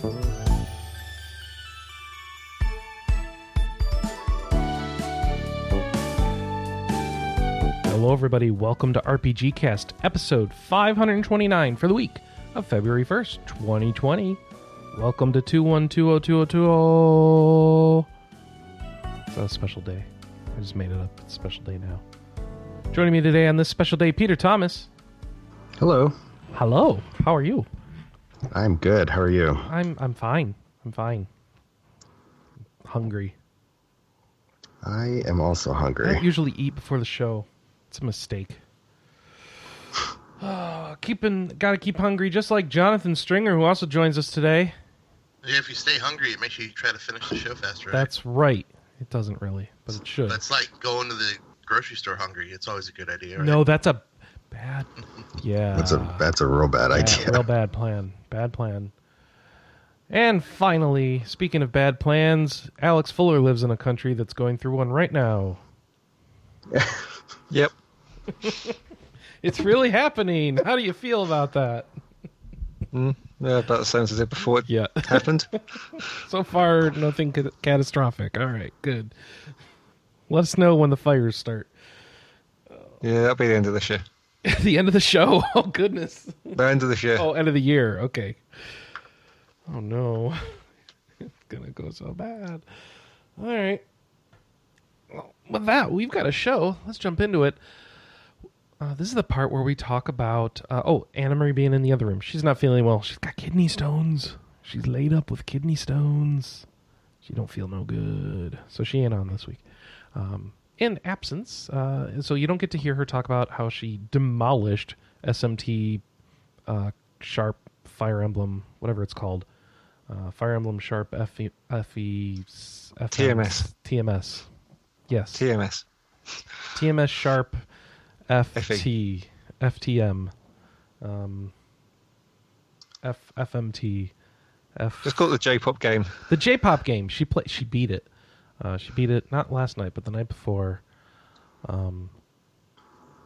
Hello, everybody. Welcome to RPG Cast, episode 529 for the week of February 1st, 2020. Welcome to 212022020. It's a special day. I just made it up. It's a special day now. Joining me today on this special day, Peter Thomas. Hello. Hello. How are you? I'm good. How are you? I'm I'm fine. I'm fine. Hungry. I am also I hungry. don't usually eat before the show. It's a mistake. Uh, keeping, got to keep hungry, just like Jonathan Stringer, who also joins us today. Yeah, if you stay hungry, it makes you try to finish the show faster. Right? That's right. It doesn't really, but it should. That's like going to the grocery store hungry. It's always a good idea. Right? No, that's a bad. Yeah, That's a that's a real bad bad, idea. real bad plan. Bad plan. And finally, speaking of bad plans, Alex Fuller lives in a country that's going through one right now. Yep. It's really happening. How do you feel about that? Mm, yeah, about the same as I did before it Yeah. happened. So far, nothing ca- catastrophic. All right, good. Let us know when the fires start. Yeah, that'll be the end of this year. The end of the show. Oh goodness. The end of the year. Oh, end of the year. Okay. Oh no. It's gonna go so bad. All right. Well, with that, we've got a show. Let's jump into it. Uh, this is the part where we talk about. Uh, oh, Anna Marie being in the other room. She's not feeling well. She's got kidney stones. She's laid up with kidney stones. She don't feel no good. So she ain't on this week. Um, in absence, uh, so you don't get to hear her talk about how she demolished SMT uh, Sharp Fire Emblem, whatever it's called. Uh, Fire Emblem Sharp FE, FE, TMS. TMS. Yes. TMS. TMS Sharp FT FTM um, F FMT F Just call it the J-pop game. the J-pop game. She play she beat it. Uh, she beat it not last night, but the night before. Um,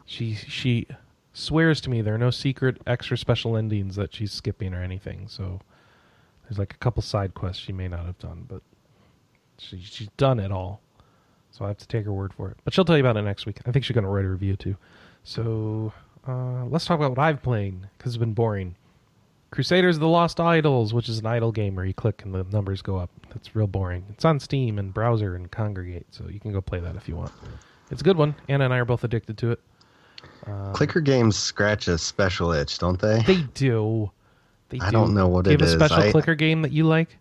she she swears to me there are no secret extra special endings that she's skipping or anything. So there's like a couple side quests she may not have done, but she she's done it all. So I have to take her word for it. But she'll tell you about it next week. I think she's going to write a review too. So uh, let's talk about what I've played because it's been boring. Crusaders of the Lost Idols, which is an idle game where you click and the numbers go up. That's real boring. It's on Steam and browser and Kongregate, so you can go play that if you want. It's a good one. Anna and I are both addicted to it. Clicker games scratch a special itch, don't they? They do. They I do. don't know what Do you it have a special I- clicker game that you like?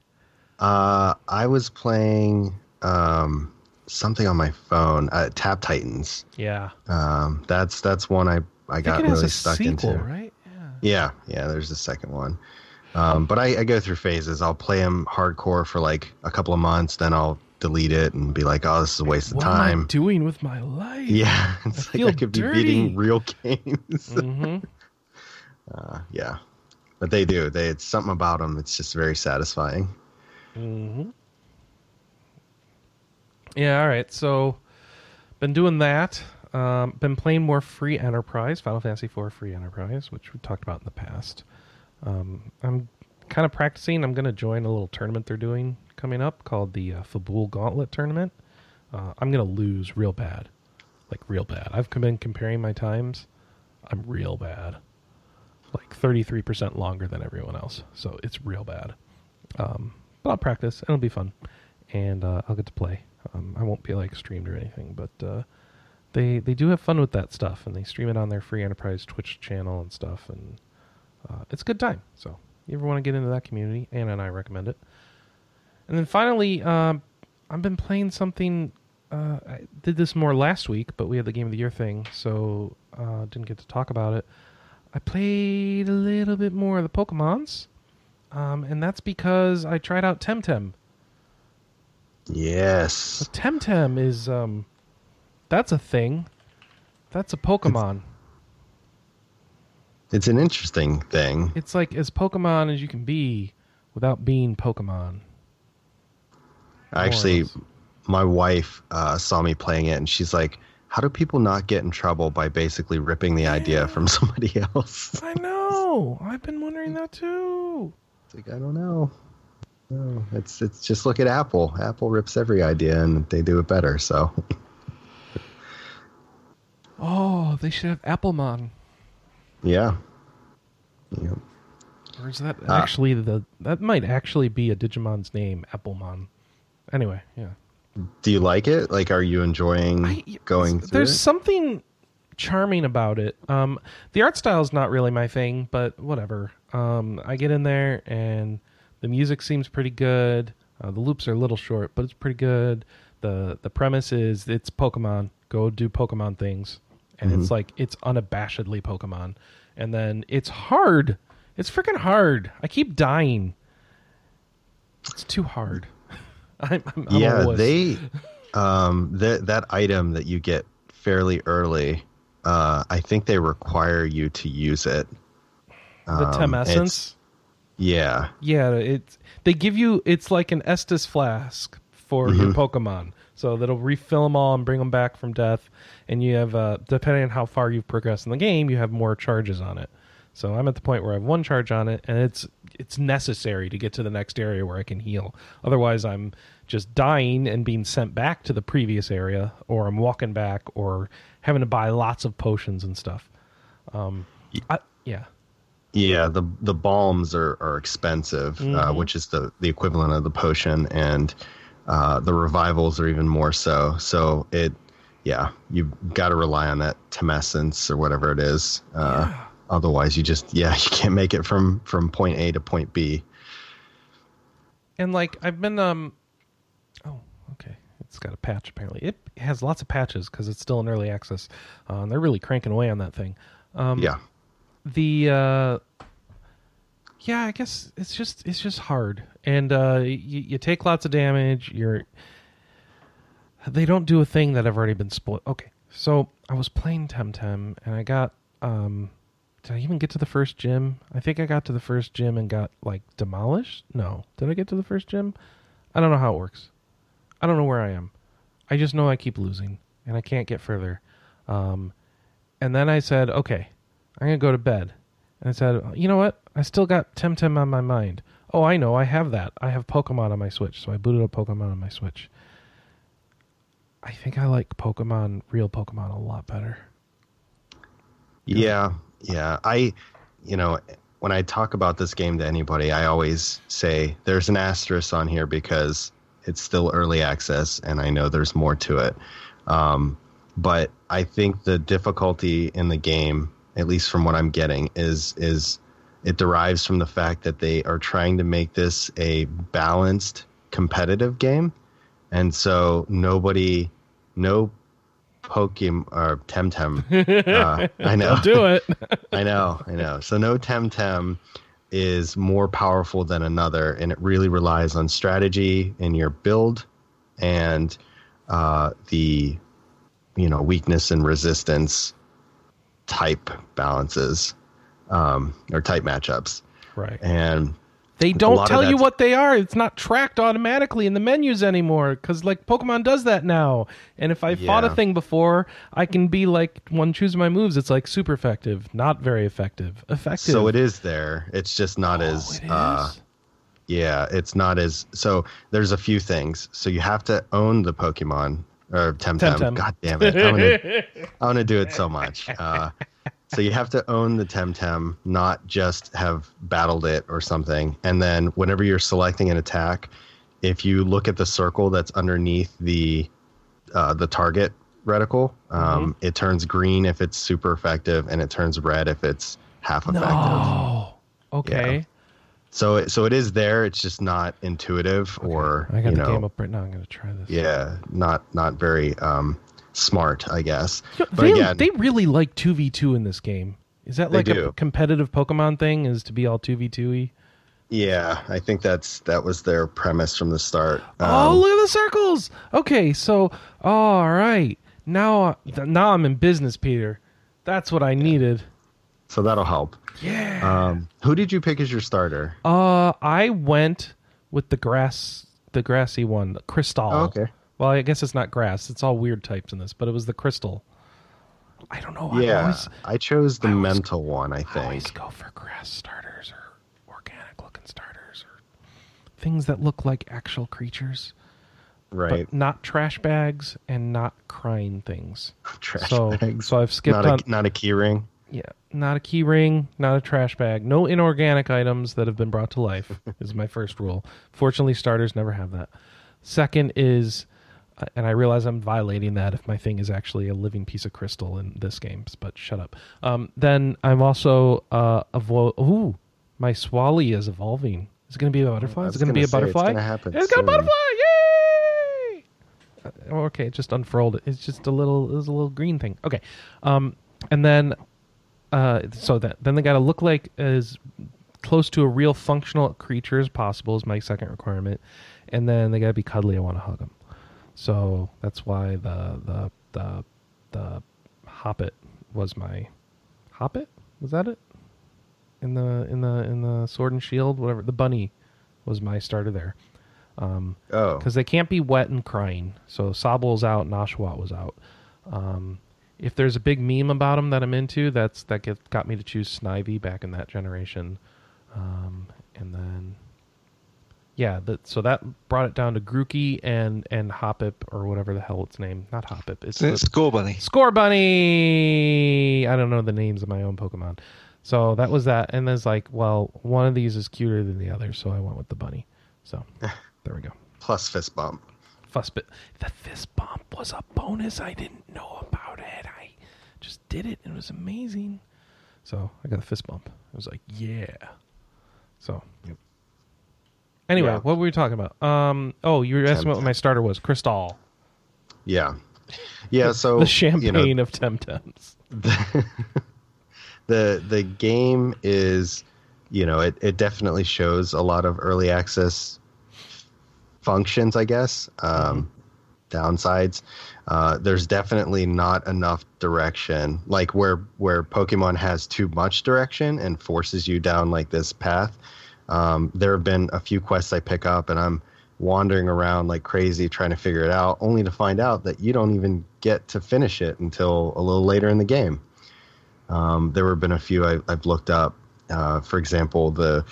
Uh, I was playing um, something on my phone. Uh, Tap Titans. Yeah. Um, that's that's one I I got think it has really stuck sequel, into. right? Yeah. Yeah, yeah. There's the second one. Um, but I, I go through phases. I'll play them hardcore for like a couple of months, then I'll delete it and be like, "Oh, this is a waste of What am time." I doing with my life? Yeah, it's feel like I could dirty. be beating real games. hmm uh, yeah, but they do. They it's something about them. It's just very satisfying. hmm Yeah, all right. So, been doing that. Um, been playing more free enterprise, Final Fantasy IV free enterprise, which we talked about in the past. Um, I'm kind of practicing. I'm going to join a little tournament they're doing coming up called the uh, Fabul Gauntlet Tournament. Uh, I'm going to lose real bad, like real bad. I've been comparing my times. I'm real bad, like 33% longer than everyone else. So it's real bad. Um, but I'll practice. It'll be fun, and uh, I'll get to play. Um, I won't be like streamed or anything, but uh, they they do have fun with that stuff, and they stream it on their free enterprise Twitch channel and stuff, and uh, it's a good time. So you ever want to get into that community, Anna and I recommend it. And then finally, um, I've been playing something. Uh, I did this more last week, but we had the game of the year thing, so uh, didn't get to talk about it. I played a little bit more of the Pokemons, um, and that's because I tried out Temtem. Yes, So Temtem is um, that's a thing. That's a Pokemon. It's an interesting thing. It's like as Pokemon as you can be without being Pokemon. Actually, my wife uh, saw me playing it, and she's like, "How do people not get in trouble by basically ripping the idea from somebody else?" I know. I've been wondering that too. It's like I don't know. No, it's it's just look at Apple. Apple rips every idea and they do it better. So Oh, they should have Applemon. Yeah, yeah. Or is that Ah. actually the that might actually be a Digimon's name, Applemon. Anyway, yeah. Do you like it? Like, are you enjoying I- going through There's it? something charming about it. Um, the art style is not really my thing, but whatever. Um, I get in there and the music seems pretty good. Uh, the loops are a little short, but it's pretty good. the The premise is it's Pokemon. Go do Pokemon things, and it's like it's unabashedly Pokemon. And then it's hard. It's freaking hard. I keep dying. It's too hard. I'm, I'm, I'm yeah, they um that that item that you get fairly early. Uh, I think they require you to use it. the Um, Tem it's- Essence. Yeah, Yeah, it's they give you it's like an Estus flask for Mm-hmm. your Pokemon, so that'll refill them all and bring them back from death. And you have, uh, depending on how far you've progressed in the game, you have more charges on it. So I'm at the point where I have one charge on it, and it's it's necessary to get to the next area where I can heal. Otherwise, I'm just dying and being sent back to the previous area, or I'm walking back, or having to buy lots of potions and stuff. Um, I, yeah. yeah. The the balms are are expensive, uh, Mhm. which is the the equivalent of the potion, and uh, the revivals are even more so. So it, yeah, you've got to rely on that Temessence or whatever it is. Uh, Yeah. Otherwise, you just yeah, you can't make it from from point A to point B. And like I've been um oh okay it's got a patch apparently it has lots of patches because it's still in early access uh, and they're really cranking away on that thing um Yeah. the uh yeah i guess it's just it's just hard. And uh you, you take lots of damage you're they don't do a thing that i've already been spoiled okay. So i was playing temtem and i got um did i even get to the first gym? I think i got to the first gym and got like demolished? No. Did i get to the first gym? I don't know how it works. I don't know where i am. I just know i keep losing and i can't get further. Um and then i said okay i'm gonna go to bed and I said, you know what? I still got Temtem on my mind. Oh, I know. I have that. I have Pokemon on my Switch. So I booted up Pokemon on my Switch. I think I like Pokemon, real Pokemon, a lot better. Yeah, yeah. I, you know, when I talk about this game to anybody, I always say there's an asterisk on here because it's still early access, and I know there's more to it. Um, but I think the difficulty in the game, at least from what I'm getting, is is it derives from the fact that they are trying to make this a balanced competitive game, and so nobody, no Pokemon or Temtem. Uh, I know. Do it. I know, I know. So no Temtem is more powerful than another, and it really relies on strategy in your build and uh, the you know weakness and resistance type balances um, or type matchups, right. and They don't tell you what they are. It's not tracked automatically in the menus anymore because, like, Pokemon does that now. And if I fought a thing before, I can be like, one choosing my moves, it's like super effective, not very effective. Effective. so it is there. It's just not Oh, as uh, Yeah, it's not as so. There's a few things. So you have to own the Pokemon or Temtem. Temtem. God damn it! I'm gonna, gonna do it so much. Uh, so you have to own the Temtem, not just have battled it or something. And then whenever you're selecting an attack, if you look at the circle that's underneath the uh, the target reticle, um, Mm-hmm. it turns green if it's super effective, and it turns red if it's half effective. no. Okay. So it, so it is there. It's just not intuitive or I got you the game up right now. I'm going to try this. yeah, not not very um, smart, I guess. You know, But they, again, they really like 2v2 in this game. Is that like a competitive Pokemon thing? Is to be all 2v2y? yeah, I think that's that was their premise from the start. oh, Um, look at the circles. Okay, so all right. Now now I'm in business, Peter. That's what I needed. so that'll help. Yeah. Um, who did you pick as your starter? Uh I went with the grass the grassy one, Crystle. Oh, okay. Well, I guess it's not grass. It's all weird types in this, but it was the crystal. I don't know. I yeah, always, I chose the I always- mental one. I I always think. go for grass starters or organic looking starters or things that look like actual creatures, Right. but not trash bags and not crying things. Trash so, bags. so I've skipped not on. a, not a key ring. Yeah, not a key ring, not a trash bag, no inorganic items that have been brought to life is my first rule. Fortunately, starters never have that. Second is, and I realize I'm violating that if my thing is actually a living piece of crystal in this game, but shut up. Um, then I'm also uh, avo- Ooh, my Swali is evolving. Is it going to be a butterfly? Is it going to be a say, it's butterfly? gonna happen It's got a butterfly! Yay! Uh, okay, it just unfurled it. It's just a little, it's a little green thing. Okay, um, and then uh, so that then they got to look like as close to a real functional creature as possible is my second requirement, and then they got to be cuddly. I want to hug them, so that's why the the the the hoppet was my hoppet. Was that it? In the in the in the sword and shield, whatever. The bunny was my starter there. Um, Oh. because they can't be wet and crying. So Sobble's out, Nashawat was out. Um, if there's a big meme about him that I'm into, that's that get, got me to choose Snivy back in that generation, um, and then yeah, that so that brought it down to Grookey and and Hoppip or whatever the hell it's named. Not Hoppip. It's, It's Scorbunny. Score Bunny. I don't know the names of my own Pokemon. So that was that, and there's like, well, one of these is cuter than the other, so I went with the bunny. So there we go. Plus fist bump. Fuss bit. The fist bump was a bonus. I didn't know about it. I just did it. It was amazing. So I got a fist bump. I was like, yeah. So Yep. Anyway, Yeah. what were we talking about? Um. Oh, you were asking what my starter was. Crystle, Yeah. Yeah. So the champagne You know, of Temtems. the the game is, you know, it, it definitely shows a lot of early access functions. I guess. Um, Downsides. Uh, there's definitely not enough direction. Like where where Pokemon has too much direction and forces you down like this path. Um, there have been a few quests I pick up and I'm wandering around like crazy trying to figure it out, only to find out that you don't even get to finish it until a little later in the game. Um, there have been a few I, I've looked up. Uh, for example, the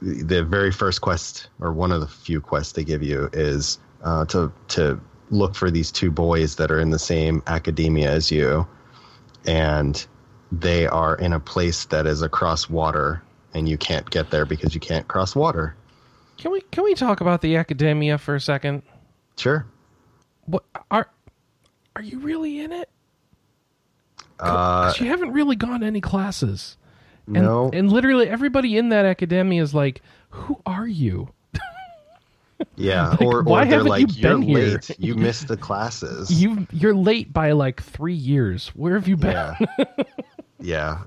the very first quest or one of the few quests they give you is uh, to to look for these two boys that are in the same academia as you, and they are in a place that is across water, and you can't get there because you can't cross water. Can we can we talk about the academia for a second? Sure. What are are you really in it? Uh, you haven't really gone to any classes. And, no. and literally everybody in that academia is like, "Who are you?" yeah. like, or why they're haven't you like, you're been here?" You missed the classes. You you're late by like three years. Where have you been? Yeah. yeah.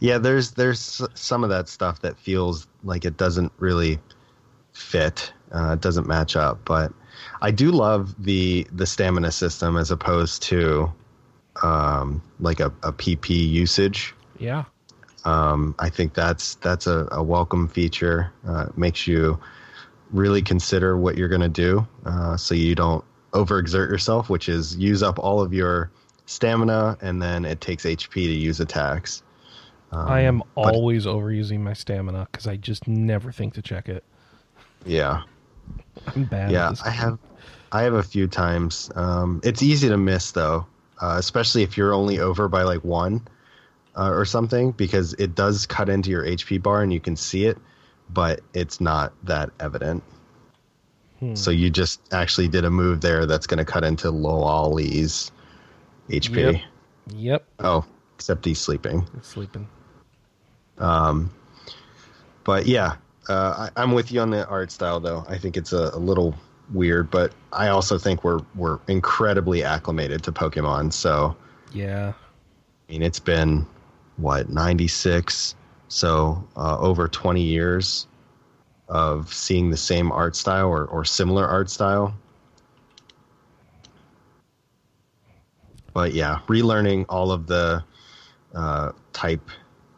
Yeah, there's there's some of that stuff that feels like it doesn't really fit. Uh, it doesn't match up, but I do love the the stamina system as opposed to um, like a, a PP usage. Yeah. Um, I think that's that's a, a welcome feature. Uh, makes you really consider what you're going to do, uh, so you don't overexert yourself, which is use up all of your stamina, and then it takes HP to use attacks. Um, I am always overusing my stamina because I just never think to check it. Yeah, I'm bad. at yeah. I have, I have a few times. Um, it's easy to miss though, uh, especially if you're only over by like one uh, or something, because it does cut into your HP bar and you can see it, but it's not that evident. Hmm. So you just actually did a move there that's going to cut into Loali's HP. Yep. Yep. Oh, except he's sleeping. It's sleeping. Um, but yeah, uh, I, I'm with you on the art style, though. I think it's a, a little weird, but I also think we're we're incredibly acclimated to Pokemon. So Yeah. I mean, it's been what 96, so uh, over 20 years of seeing the same art style or, or similar art style. But yeah, relearning all of the uh, type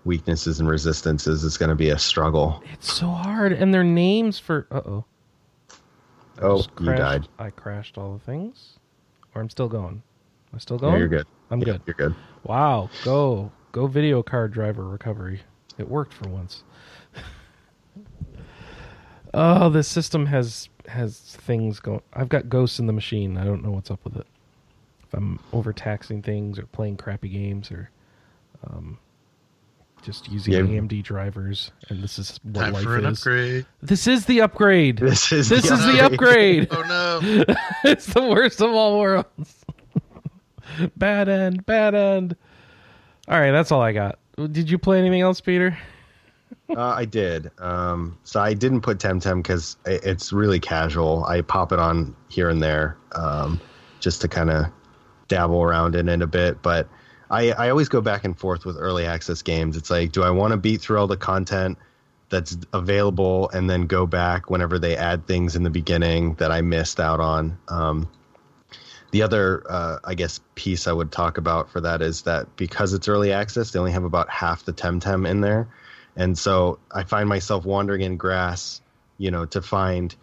weaknesses and resistances is going to be a struggle. It's so hard, and their names for. Uh oh. Oh, you died. I crashed all the things, or I'm still going. Am I still No, going? you're good. I'm Yeah, good. You're good. Wow, go go video card driver recovery. It worked for once. Oh, this system has has things going. I've got ghosts in the machine. I don't know what's up with it. If I'm overtaxing things or playing crappy games or um, just using Yeah. AMD drivers, and this is what Time life for an is. upgrade. This is the upgrade. This is This the is the upgrade. Oh no! it's the worst of all worlds. bad end, bad end. All right, that's all I got. Did you play anything else, Peter? Uh, I did. Um, so I didn't put Temtem because it's really casual. I pop it on here and there um, just to kind of dabble around in it a bit. But I, I always go back and forth with early access games. It's like, do I want to beat through all the content that's available and then go back whenever they add things in the beginning that I missed out on? Um, the other, uh, I guess, piece I would talk about for that is that because it's early access, they only have about half the Temtem in there. And so I find myself wandering in grass, you know, to find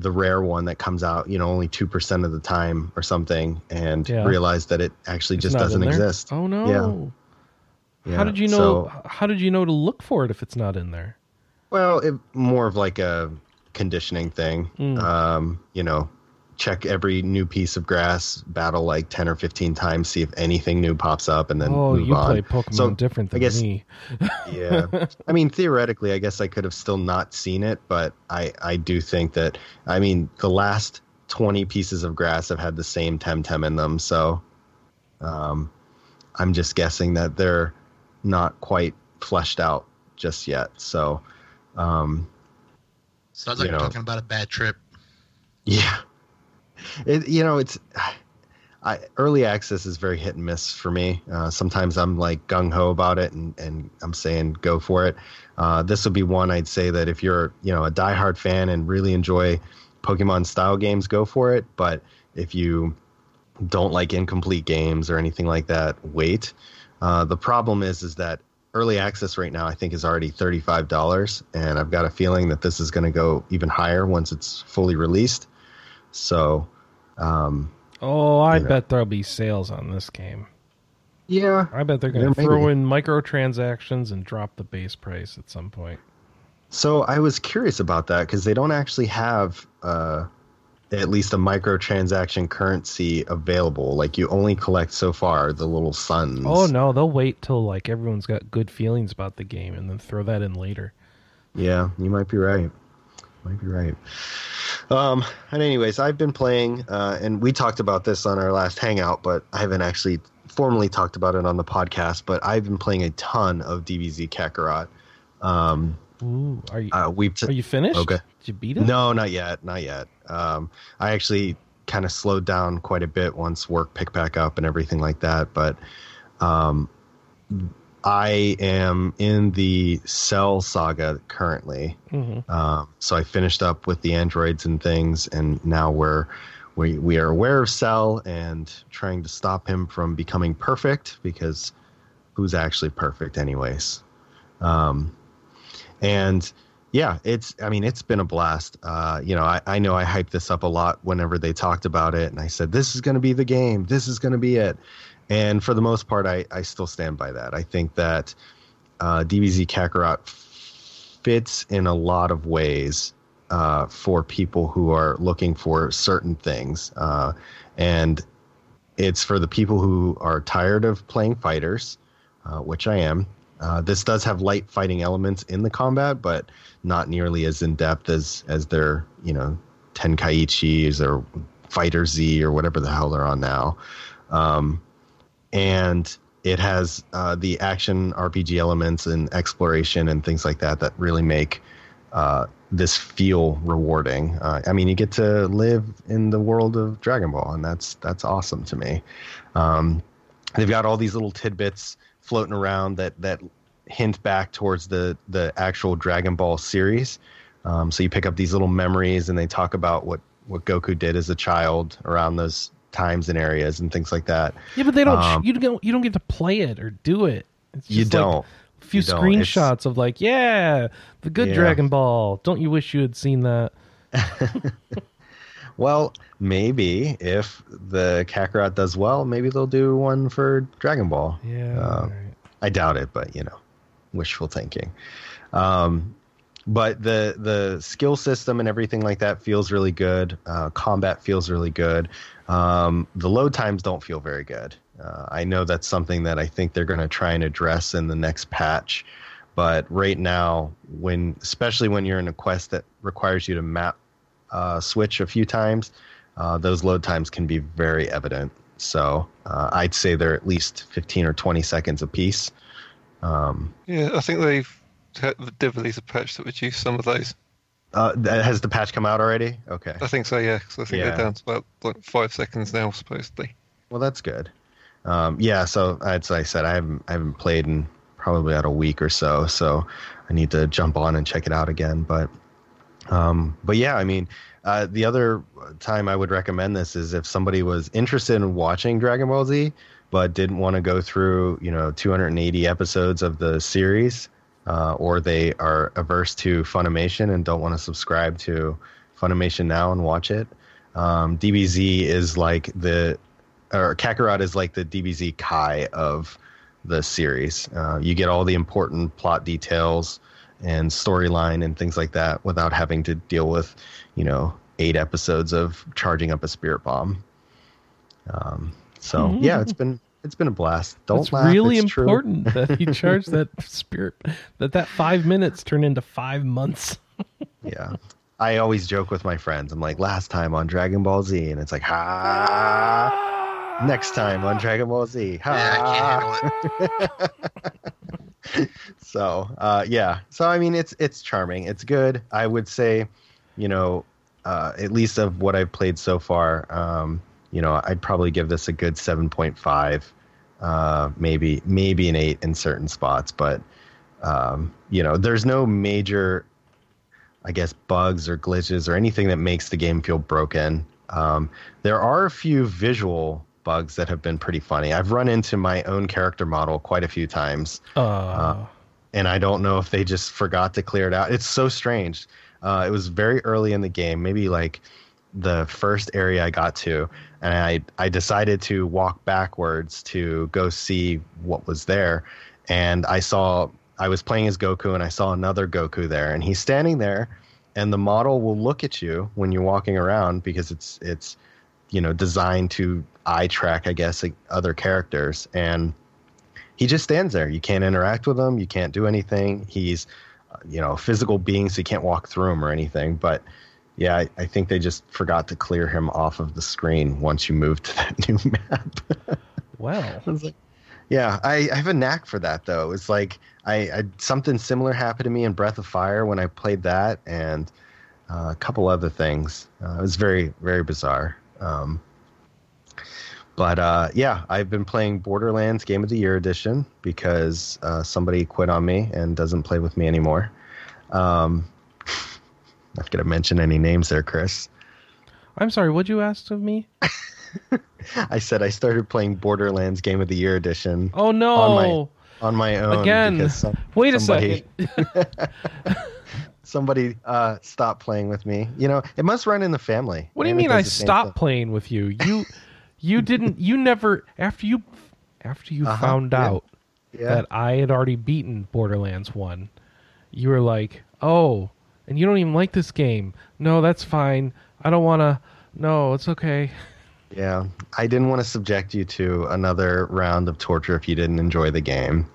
the rare one that comes out, you know, only 2% of the time or something, and Yeah. realize that it actually It's just doesn't exist. Oh no. Yeah. How did you know? So, how did you know to look for it if it's not in there? well, it, more of like a conditioning thing. Mm. Um, you know, check every new piece of grass, battle like 10 or 15 times, see if anything new pops up, and then oh, move you on. play Pokemon So, different I than guess- me. yeah i mean theoretically i guess i could have still not seen it but i i do think that i mean the last 20 pieces of grass have had the same temtem in them so um i'm just guessing that they're not quite fleshed out just yet so um Sounds like You you're know. talking about a bad trip. Yeah, it, you know it's. I, early access is very hit and miss for me. Uh, sometimes I'm like gung ho about it, and, and I'm saying go for it. Uh, this would be one I'd say that if you're you know a diehard fan and really enjoy Pokemon style games, go for it. But if you don't like incomplete games or anything like that, wait. Uh, the problem is is that early access right now I think is already thirty five dollars, and I've got a feeling that this is going to go even higher once it's fully released. So, um, Oh, I You know. bet there'll be sales on this game. yeah, I bet they're going to throw be. in microtransactions and drop the base price at some point. So I was curious about that because they don't actually have uh, at least a microtransaction currency available. Like you only collect so far the little suns. Oh no, they'll wait till like everyone's got good feelings about the game and then throw that in later. Yeah, you might be right. Might be right. Um, and anyways, I've been playing, uh, and we talked about this on our last hangout, but I haven't actually formally talked about it on the podcast. But I've been playing a ton of DBZ Kakarot. Um, Ooh, are you uh, we've are you finished? Okay. Did you beat it? No, not yet, not yet. Um, I actually kind of slowed down quite a bit once work picked back up and everything like that. But um, I am in the Cell saga currently. hmm Um, so I finished up with the androids and things, and now we're we we are aware of Cell and trying to stop him from becoming perfect because who's actually perfect, anyways? Um, and yeah, it's I mean it's been a blast. Uh, you know, I, I know I hyped this up a lot whenever they talked about it, and I said this is going to be the game, this is going to be it. And for the most part, I, I still stand by that. I think that uh, DBZ Kakarot fits in a lot of ways uh, for people who are looking for certain things. Uh, and it's for the people who are tired of playing fighters, uh, which I am. Uh, this does have light fighting elements in the combat, but not nearly as in depth as as their you know Tenkaichis or Fighter Z or whatever the hell they're on now. Um, and it has uh, the action RPG elements and exploration and things like that that really make uh, this feel rewarding. Uh, I mean, you get to live in the world of Dragon Ball, and that's that's awesome to me. Um, they've got all these little tidbits floating around that that hint back towards the the actual Dragon Ball series. Um, so you pick up these little memories, and they talk about what what Goku did as a child around those times and areas and things like that. Yeah, but they don't. Um, you don't. You don't get to play it or do it. It's You just like don't. a few don't. It's- screenshots of like, yeah, the good Yeah. Dragon Ball. Don't you wish you had seen that? Well, maybe if the Kakarot does well, maybe they'll do one for Dragon Ball. Yeah. Uh, alright. I doubt it, but you know, wishful thinking. Um, but the the skill system and everything like that feels really good. Uh, combat feels really good. Um, the load times don't feel very good. Uh, I know that's something that I think they're going to try and address in the next patch. But right now, when especially when you're in a quest that requires you to map uh, switch a few times, uh, those load times can be very evident. So uh, I'd say they're at least 15 or 20 seconds apiece. Um, Yeah, I think they've they did release a patch that reduced some of those. Uh, has the patch come out already? Okay. I think so, yeah. 'cause I think Yeah. they're down to about like five seconds now, supposedly. Well, that's good. Um, yeah, so as I said, I haven't I haven't played in probably about a week or so, so I need to jump on and check it out again. But um, but yeah, I mean, uh, the other time I would recommend this is if somebody was interested in watching Dragon Ball Z but didn't want to go through you know 280 episodes of the series, uh, or they are averse to Funimation and don't want to subscribe to Funimation now and watch it. Um, DBZ is like the or Kakarot is like the DBZ Kai of the series. Uh, you get all the important plot details and storyline and things like that without having to deal with, you know, eight episodes of charging up a spirit bomb. Um, so yeah, it's been it's been a blast. Don't it's laugh. really it's true. important that you charge that spirit that that five minutes turn into five months. Yeah. I always joke with my friends. I'm like, last time on Dragon Ball Z, and it's like, ha. Next time on Dragon Ball Z, ha. Yeah, I can't handle it. so uh, yeah so i mean it's it's charming it's good i would say you know uh, at least of what i've played so far um, you know i'd probably give this a good 7.5 uh, maybe maybe an 8 in certain spots but um, you know there's no major i guess bugs or glitches or anything that makes the game feel broken um, there are a few visual bugs that have been pretty funny i've run into my own character model quite a few times Uh, and I don't know if they just forgot to clear it out. It's so strange. Uh, it was very early in the game, maybe like the first area I got to, and I I decided to walk backwards to go see what was there, and I saw I was playing as Goku, and I saw another Goku there, and he's standing there, and the model will look at you when you're walking around because it's it's you know designed to eye track, I guess, like other characters, and he just stands there. You can't interact with him. You can't do anything. He's, uh, you know, a physical being, so you can't walk through him or anything. But yeah, I, I think they just forgot to clear him off of the screen once you moved to that new map. wow. I like, yeah, I, I have a knack for that though. It's like I, I something similar happened to me in Breath of Fire when I played that, and uh, a couple other things. Uh, it was very very bizarre. Um, but uh, yeah, I've been playing Borderlands Game of the Year edition because uh, somebody quit on me and doesn't play with me anymore. Um, not gonna mention any names there, Chris. I'm sorry. What'd you ask of me? I said I started playing Borderlands Game of the Year edition Oh no! On on my own Again. some- Wait a somebody- second. somebody uh, stopped playing with me. You know, it must run in the family. What do you mean I does the same stopped playing with you? You you didn't you never after you after you Uh-huh, found yeah. out Yeah. that I had already beaten Borderlands 1. You were like, "Oh, and you don't even like this game." No, that's fine. I don't want to No, it's okay. Yeah, I didn't want to subject you to another round of torture if you didn't enjoy the game.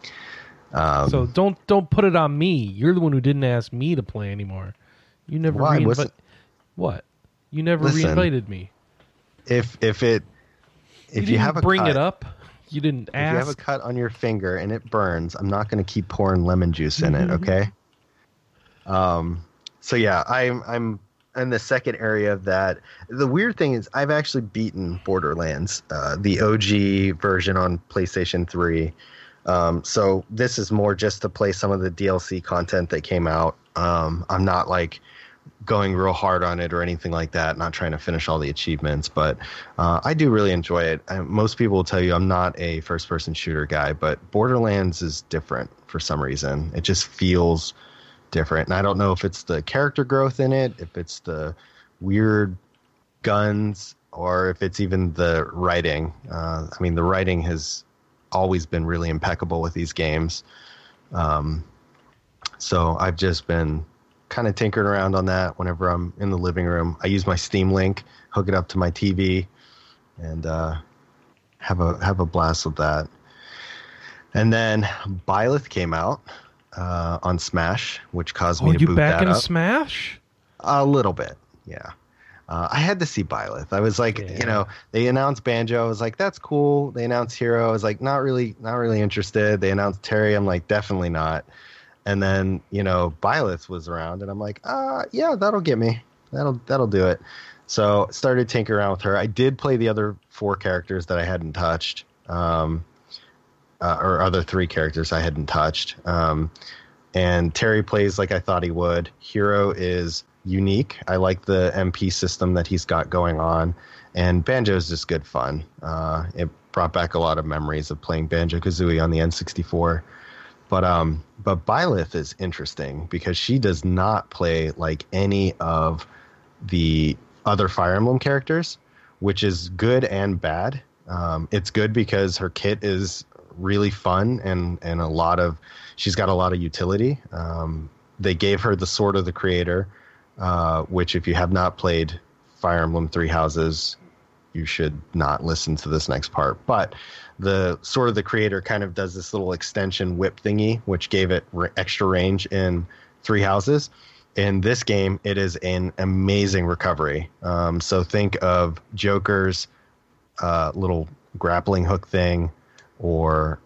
Um, so don't don't put it on me. You're the one who didn't ask me to play anymore. You never Why? reinvi- What's- What? You never Listen, reinvited me. if if it if you, you, have a bring cut, it up. You didn't if you have a cut on your finger and it burns, I'm not going to keep pouring lemon juice in Mm-hmm. it. Okay. Um. So yeah, I'm I'm in the second area of that. The weird thing is, I've actually beaten Borderlands, uh, the OG version on PlayStation Three. Um, so this is more just to play some of the DLC content that came out. Um, I'm not like going real hard on it or anything like that. Not trying to finish all the achievements, but uh, I do really enjoy it. Uh, most people will tell you I'm not a first-person shooter guy, but Borderlands is different for some reason. It just feels different, and I don't know if it's the character growth in it, if it's the weird guns, or if it's even the writing. Uh, I mean, the writing has always been really impeccable with these games. Um, so I've just been kind of tinkering around on that whenever I'm in the living room. I use my Steam Link, hook it up to my TV, and uh, have a have a blast with that. And then Byleth came out uh, on Smash, which caused Oh, me to you boot back that in up Smash? a little bit. Yeah. Uh, I had to see Byleth. I was like, Yeah. you know, they announced Banjo. I was like, that's cool. They announced Hero. I was like, not really, not really interested. They announced Terry. I'm like, definitely not. And then, you know, Byleth was around, and I'm like, uh, yeah, that'll get me. That'll that'll do it. So started tinkering around with her. I did play the other four characters that I hadn't touched, um, uh, or other three characters I hadn't touched. Um, and Terry plays like I thought he would. Hero is unique. I like the MP system that he's got going on, and Banjo is just good fun. Uh, it brought back a lot of memories of playing Banjo Kazooie on the N64. But um, but Byleth is interesting because she does not play like any of the other Fire Emblem characters, which is good and bad. Um, it's good because her kit is really fun and and a lot of she's got a lot of utility. Um, they gave her the Sword of the Creator, uh, which if you have not played Fire Emblem Three Houses, you should not listen to this next part. But the Sword of the Creator kind of does this little extension whip thingy, which gave it r- extra range in Three Houses. In this game, it is an amazing recovery. Um, so think of Joker's uh, little grappling hook thing, or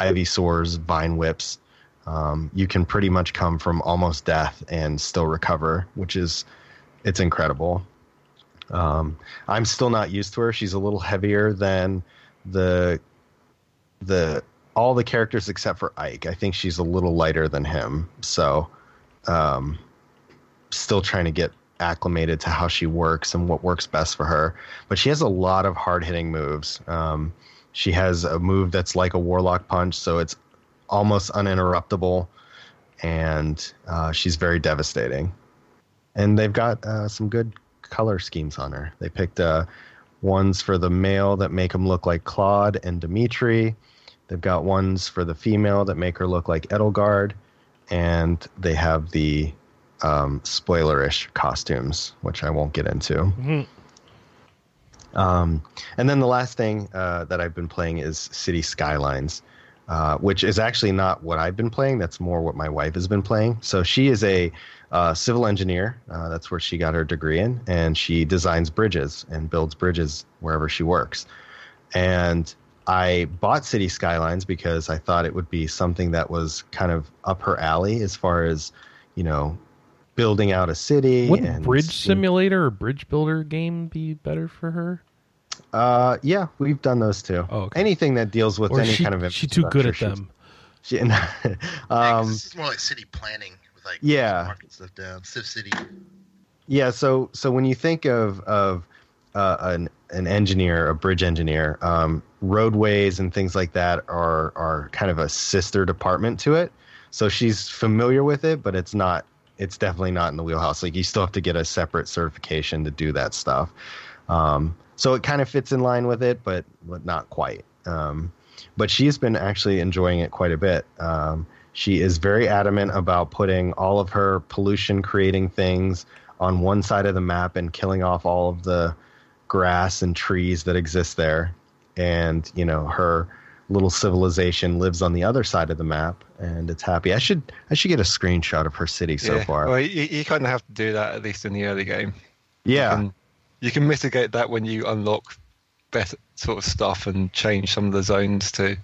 Ivysaur's vine whips. Um, you can pretty much come from almost death and still recover, which is it's incredible. Um, I'm still not used to her. She's a little heavier than the the all the characters except for Ike. I think she's a little lighter than him. So, um, still trying to get acclimated to how she works and what works best for her. But she has a lot of hard hitting moves. Um, she has a move that's like a warlock punch, so it's almost uninterruptible, and uh, she's very devastating. And they've got uh, some good color schemes on her. They picked uh, ones for the male that make them look like Claude and Dimitri. They've got ones for the female that make her look like Edelgard, and they have the um, spoilerish costumes, which I won't get into. Mhm. Um, and then the last thing uh, that I've been playing is City Skylines, uh, which is actually not what I've been playing. That's more what my wife has been playing. So she is a uh, civil engineer. Uh, that's where she got her degree in, and she designs bridges and builds bridges wherever she works. And I bought City Skylines because I thought it would be something that was kind of up her alley as far as, you know, building out a city. Wouldn't and Bridge Simulator or Bridge Builder game be better for her? Uh, yeah, we've done those too. Oh, okay. Anything that deals with Or any she, kind of she she's too good at them? She, she- Yeah, 'cause um, this is more like city planning with like Yeah. market stuff down, Civ City. yeah. So, so when you think of of uh, an an engineer, a bridge engineer, um, roadways and things like that are are kind of a sister department to it. So she's familiar with it, but it's not. It's definitely not in the wheelhouse. Like you still have to get a separate certification to do that stuff. Um, so it kind of fits in line with it, but but not quite. Um, but she's been actually enjoying it quite a bit. Um, she is very adamant about putting all of her pollution creating things on one side of the map and killing off all of the grass and trees that exist there. And, you know, her little civilization lives on the other side of the map and it's happy. I should I should get a screenshot of her city so yeah. far. Well, you, you kind of have to do that at least in the early game. yeah. You can, you can mitigate that when you unlock better sort of stuff and change some of the zones to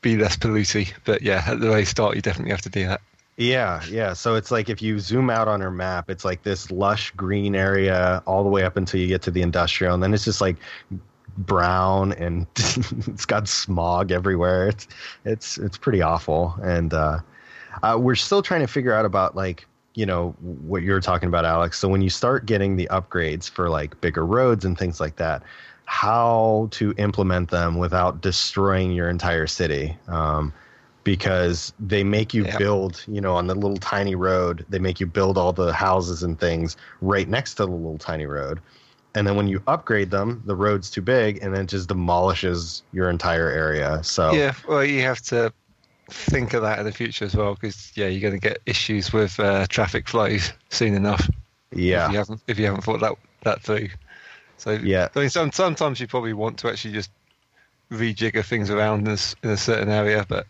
be less polluty. But yeah, at the very start, you definitely have to do that. Yeah, yeah. So it's like if you zoom out on her map, it's like this lush green area all the way up until you get to the industrial, and then it's just like brown and it's got smog everywhere. It's it's it's pretty awful, and uh, uh, we're still trying to figure out about like you know what you're talking about, Alex. So when you start getting the upgrades for like bigger roads and things like that, how to implement them without destroying your entire city. Um, because they make you Yeah. build, you know, on the little tiny road, they make you build all the houses and things right next to the little tiny road. And then when you upgrade them, the road's too big and then it just demolishes your entire area. So Yeah, well, you have to think of that in the future as well, because yeah, you're going to get issues with uh, traffic flows soon enough. If you Yeah, haven't if you haven't thought that that through. So Yeah. I mean, some, sometimes you probably want to actually just rejigger things around in a, in a certain area, but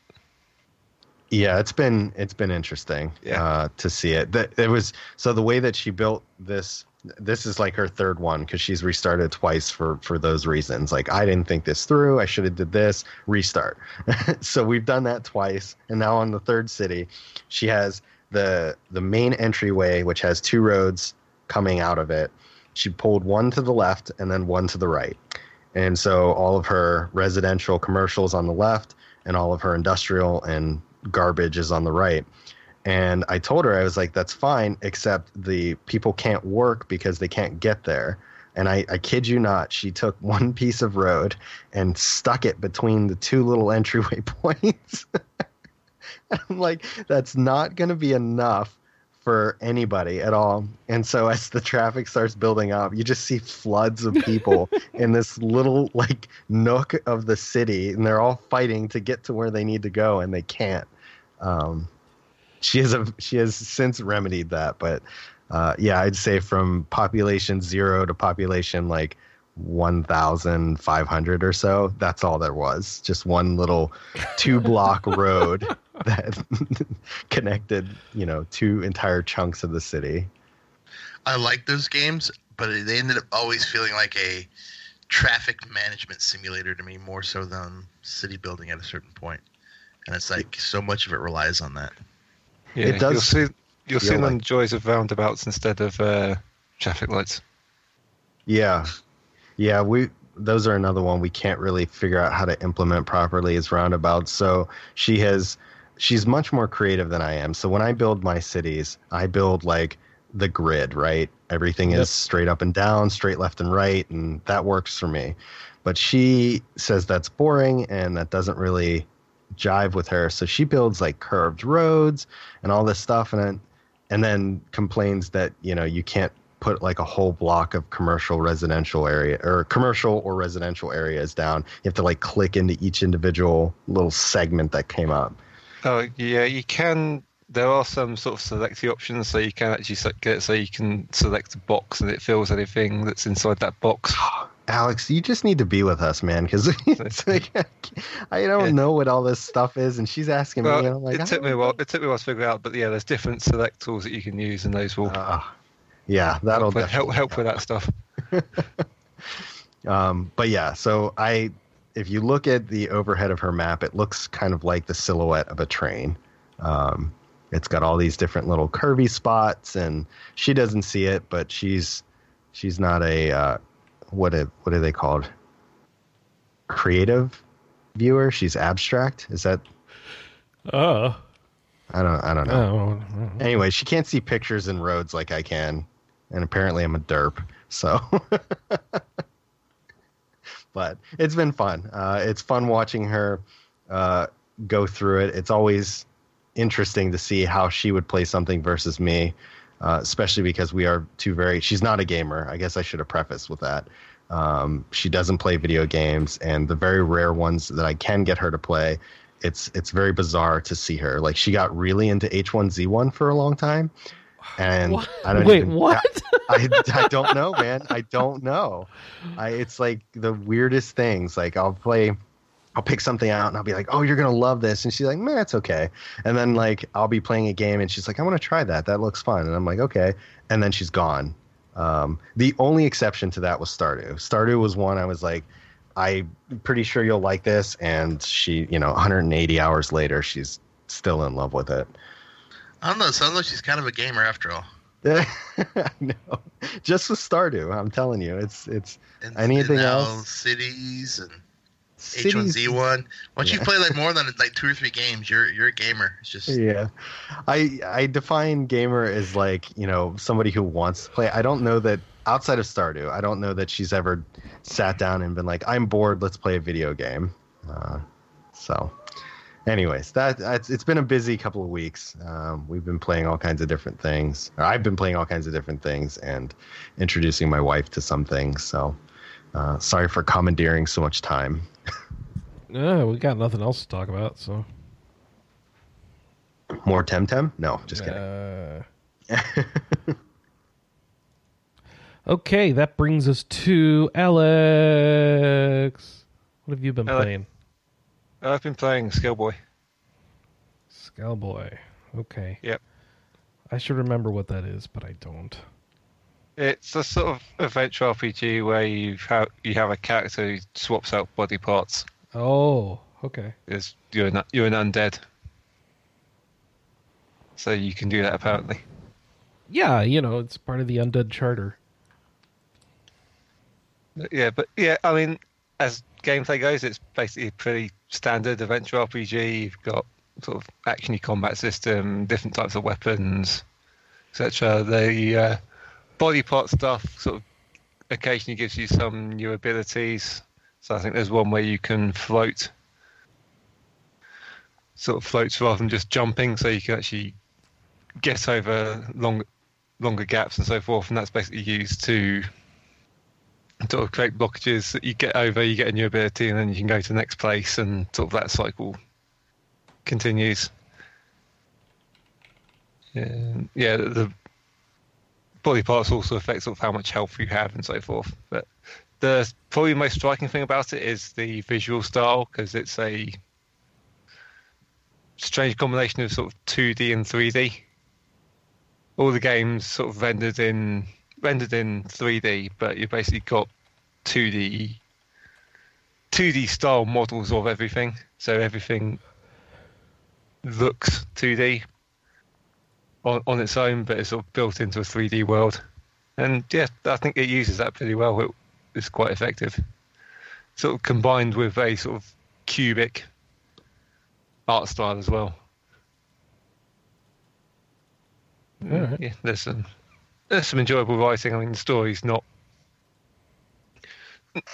yeah. It's been it's been interesting Yeah. uh, to see it. That it was so the way that she built this. This is like her third one because she's restarted twice for for those reasons. Like I didn't think this through. I should have did this. Restart. so we've done that twice, and now on the third city, she has the the main entryway, which has two roads coming out of it. She pulled one to the left and then one to the right. And so all of her residential commercials on the left and all of her industrial and garbage is on the right. And I told her, I was like, that's fine, except the people can't work because they can't get there. And I, I kid you not, she took one piece of road and stuck it between the two little entryway points. I'm like, that's not going to be enough for anybody at all. And so as the traffic starts building up, you just see floods of people in this little like nook of the city and they're all fighting to get to where they need to go and they can't. Um, she has a she has since remedied that, but uh, yeah, I'd say from population zero to population like 1,500 or so, that's all there was. Just one little two block road that connected, you know, two entire chunks of the city. I like those games, but they ended up always feeling like a traffic management simulator to me more so than city building at a certain point. And it's like so much of it relies on that. Yeah, It does You'll see, you'll like- joys of roundabouts instead of uh, traffic lights. Yeah. Yeah, we those are another one we can't really figure out how to implement properly is roundabouts. So she has she's much more creative than I am. So when I build my cities, I build like the grid, right? Everything Yep. is straight up and down, straight left and right, and that works for me. But she says that's boring and that doesn't really jive with her. So she builds like curved roads and all this stuff and then and then complains that, you know, you can't put like a whole block of commercial residential area or commercial or residential areas down. You have to like click into each individual little segment that came up. Oh yeah, you can. There are some sort of selecting options, so you can actually get so you can select a box and it fills anything that's inside that box. Alex, you just need to be with us, man, because like I don't Yeah. know what all this stuff is, and she's asking me. Well, I'm like, it took me a while. It took me a while to figure out, but yeah, there's different select tools that you can use, and those will Ah, yeah, that'll help, with- help help with that stuff. Um, but yeah, so I, if you look at the overhead of her map, it looks kind of like the silhouette of a train. Um, it's got all these different little curvy spots, and she doesn't see it, but she's she's not a uh, what a, what are they called? Creative viewer. She's abstract. Is that Oh. I don't I don't know. Oh. Anyway, she can't see pictures and roads like I can, and apparently I'm a derp. So, but it's been fun. Uh, it's fun watching her uh, go through it. It's always interesting to see how she would play something versus me, uh, especially because we are two very. She's not a gamer. I guess I should have prefaced with that. Um, she doesn't play video games, and the very rare ones that I can get her to play, it's it's very bizarre to see her. Like she got really into H1Z1 for a long time, and What? I don't Wait, even, what? I, I don't know, man. I don't know. I it's like the weirdest things. Like I'll play, I'll pick something out and I'll be like, "Oh, you're gonna love this," and she's like, "Man, it's okay." And then like I'll be playing a game and she's like, "I want to try that. That looks fun." And I'm like, "Okay," and then she's gone. Um, the only exception to that was Stardew. Stardew was one I was like, "I'm pretty sure you'll like this," and she, you know, 180 hours later, she's still in love with it. I don't know. Sounds like she's kind of a gamer after all. I know. Just with Stardew, I'm telling you, it's it's And, Anything and else? Cities and cities- H1Z1. Once you play like more than like two or three games, you're you're a gamer. It's just Yeah, I I define gamer as like you know somebody who wants to play. I don't know that outside of Stardew, I don't know that she's ever sat down and been like, "I'm bored, let's play a video game." Uh, so, anyways, that that's, it's been a busy couple of weeks. Um, we've been playing all kinds of different things. Or I've been playing all kinds of different things and introducing my wife to some things. So, uh, sorry for commandeering so much time. Yeah, we got nothing else to talk about, so More Temtem? No, just kidding. Uh, okay, that brings us to Alex. What have you been Alex. playing? I've been playing Skellboy. Skullboy. Okay. Yep. I should remember what that is, but I don't. It's a sort of adventure RPG where you have you have a character who swaps out body parts. Oh, okay. Is you're an, you're an undead, so you can do that apparently. Yeah, you know, it's part of the Undead Charter. Yeah, but yeah, I mean, as gameplay goes, it's basically a pretty standard adventure RPG. You've got sort of actiony combat system, different types of weapons, etc. The uh, body part stuff sort of occasionally gives you some new abilities. So I think there's one where you can float, sort of floats rather than just jumping, so you can actually get over long, longer gaps and so forth, and that's basically used to sort of create blockages that you get over, you get a new ability, and then you can go to the next place, and sort of that cycle continues. Yeah, yeah. The body parts also affect sort of how much health you have and so forth. But the probably most striking thing about it is the visual style because it's a strange combination of sort of 2D and 3D. All the games sort of rendered in rendered in 3D, but you've basically got 2D 2D style models of everything. So everything looks 2D on, on its own, but it's sort of built into a 3D world. And yeah, I think it uses that pretty well. It, it's quite effective. Sort of combined with a sort of cubic art style as well. Mm, Alright. Yeah, there's some there's some enjoyable writing. I mean, the story's not